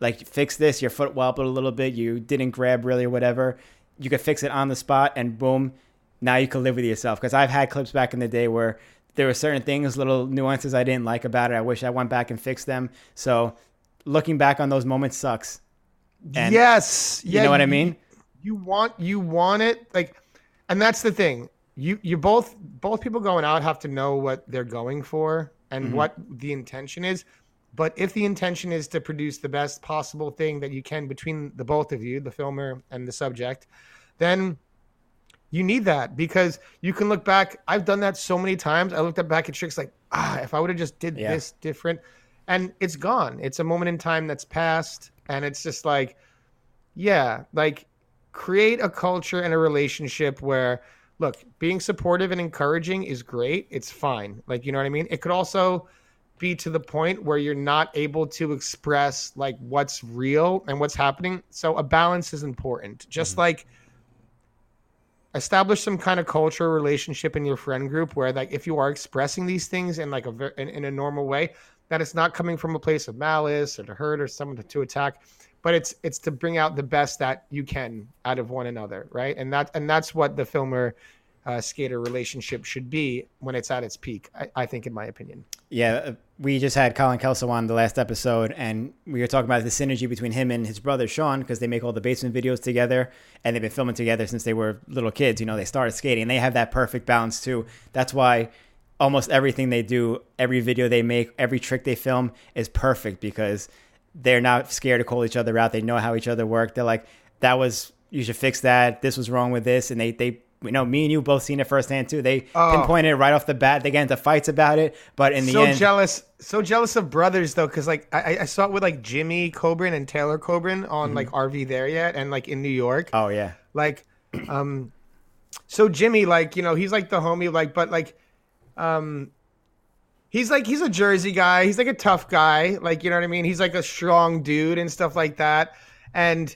like fix this, your foot wobbled a little bit, you didn't grab really or whatever, you could fix it on the spot and boom, now you can live with yourself. Because I've had clips back in the day where there were certain things, little nuances I didn't like about it. I wish I went back and fixed them. So looking back on those moments sucks. And yes. You know what I mean? You want you want it like and that's the thing. you you both both people going out have to know what they're going for and Mhm. what the intention is. But if the intention is to produce the best possible thing that you can between the both of you, the filmer and the subject, then you need that because you can look back. I've done that so many times. I looked at back at tricks like, ah, if I would have just did Yeah. this different, and it's gone. It's a moment in time that's passed, and it's just like, yeah, like create a culture and a relationship where, look, being supportive and encouraging is great. It's fine. Like you know what I mean. It could also be to the point where you're not able to express like what's real and what's happening. So a balance is important. Just mm-hmm. like establish some kind of culture relationship in your friend group where like if you are expressing these things in like a in, in a normal way that it's not coming from a place of malice or to hurt or someone to, to attack but it's it's to bring out the best that you can out of one another right and that and that's what the filmer uh, skater relationship should be when it's at its peak I, I think in my opinion Yeah, uh, we just had Colin Kelso on the last episode, and we were talking about the synergy between him and his brother Sean because they make all the basement videos together, and they've been filming together since they were little kids. You know, they started skating, and they have that perfect balance too. That's why almost everything they do, every video they make, every trick they film is perfect because they're not scared to call each other out. They know how each other work. They're like, "That was you should fix that. This was wrong with this," and they they. You know, me and you both seen it firsthand too. They Oh. pinpointed it right off the bat. They get into fights about it, but in the so end, jealous so jealous of brothers though because like I, I saw it with like jimmy coburn and taylor coburn on like rv there yet and like in new york oh yeah, like um so jimmy like you know he's like the homie like but like um he's like he's a jersey guy. He's like a tough guy. Like you know what i mean? He's like a strong dude and stuff like that. And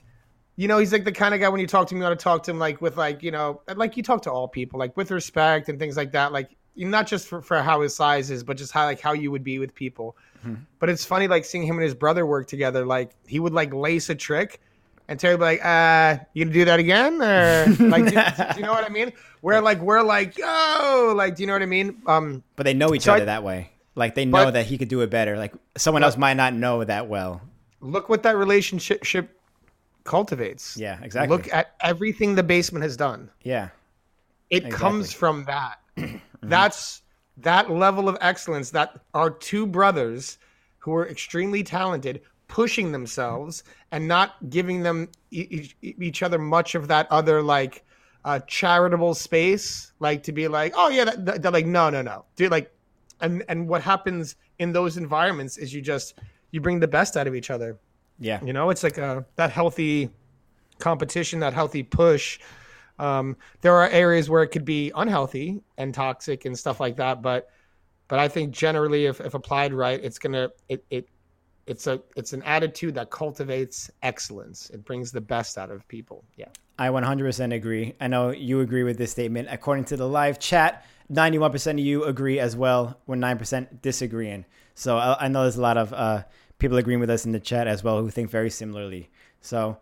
you know he's like the kind of guy when you talk to him you want to talk to him like with like you know like you talk to all people like with respect and things like that. Like not just for, for how his size is but just how like how you would be with people. Mm-hmm. But it's funny like seeing him and his brother work together like he would like lace a trick and Terry would be like, uh, you gonna do that again? Or like do, do you know what I mean? We're like we're like, yo, like do you know what I mean? Um but they know each So I- other that way. Like they know But- that he could do it better. Like someone else might not know that well. look what that relationship cultivates. Yeah, exactly. Look at everything the basement has done. yeah, It comes from that. That's that level of excellence that our two brothers who are extremely talented pushing themselves and not giving them e- e- each other much of that other like uh, charitable space like to be like oh yeah that, that- they're like no no no dude like and and what happens in those environments is you just you bring the best out of each other yeah, you know, it's like a that healthy competition, that healthy push. Um, there are areas where it could be unhealthy and toxic and stuff like that, but but I think generally, if, if applied right, it's gonna it, it it's a it's an attitude that cultivates excellence. It brings the best out of people. Yeah. I 100% agree. I know you agree with this statement. According to the live chat, 91% of you agree as well. We're 9% disagreeing. So I, I know there's a lot of uh, people agreeing with us in the chat as well who think very similarly. So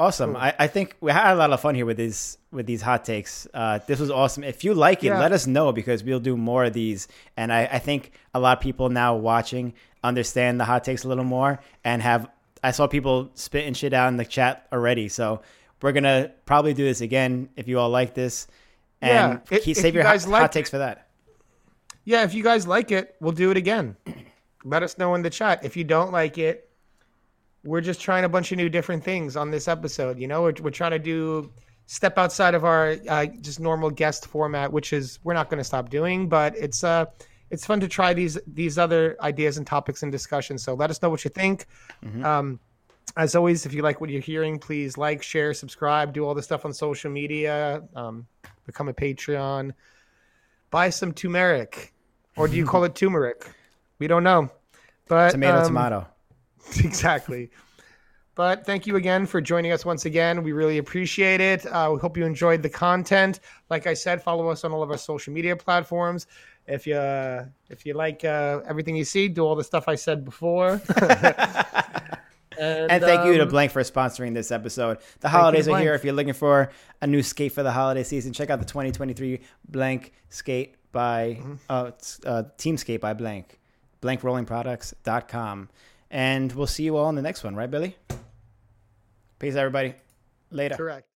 awesome. I, I think we had a lot of fun here with these with these hot takes. Uh, this was awesome. If you like it, Yeah. let us know because we'll do more of these. And I, I think a lot of people now watching understand the hot takes a little more and have. I saw people spitting shit out in the chat already. So we're gonna probably do this again if you all like this. And Yeah, if- keep, if save you your hot, guys like hot takes for that. Yeah, if you guys like it, we'll do it again. Let us know in the chat. If you don't like it, we're just trying a bunch of new different things on this episode. You know, we're, we're trying to do step outside of our uh, just normal guest format, which is we're not going to stop doing, but it's uh it's fun to try these these other ideas and topics and discussions. So let us know what you think. Um, as always, if you like what you're hearing, please like, share, subscribe, do all the stuff on social media, um, become a Patreon, buy some turmeric, or do you call it turmeric? We don't know, but Tomato, um, tomato. exactly. But thank you again for joining us once again. We really appreciate it. Uh, we hope you enjoyed the content. Like I said, follow us on all of our social media platforms. If you if you like uh, everything you see, do all the stuff I said before. and, And thank you to um, Blank for sponsoring this episode. The holidays to are here. If you're looking for a new skate for the holiday season, check out the 2023 Blank Skate by Mm-hmm. uh, it's, uh, Team Skate by Blank, blankrollingproducts.com. And we'll see you all in the next one, right, Billy? Peace, everybody. Later. Correct.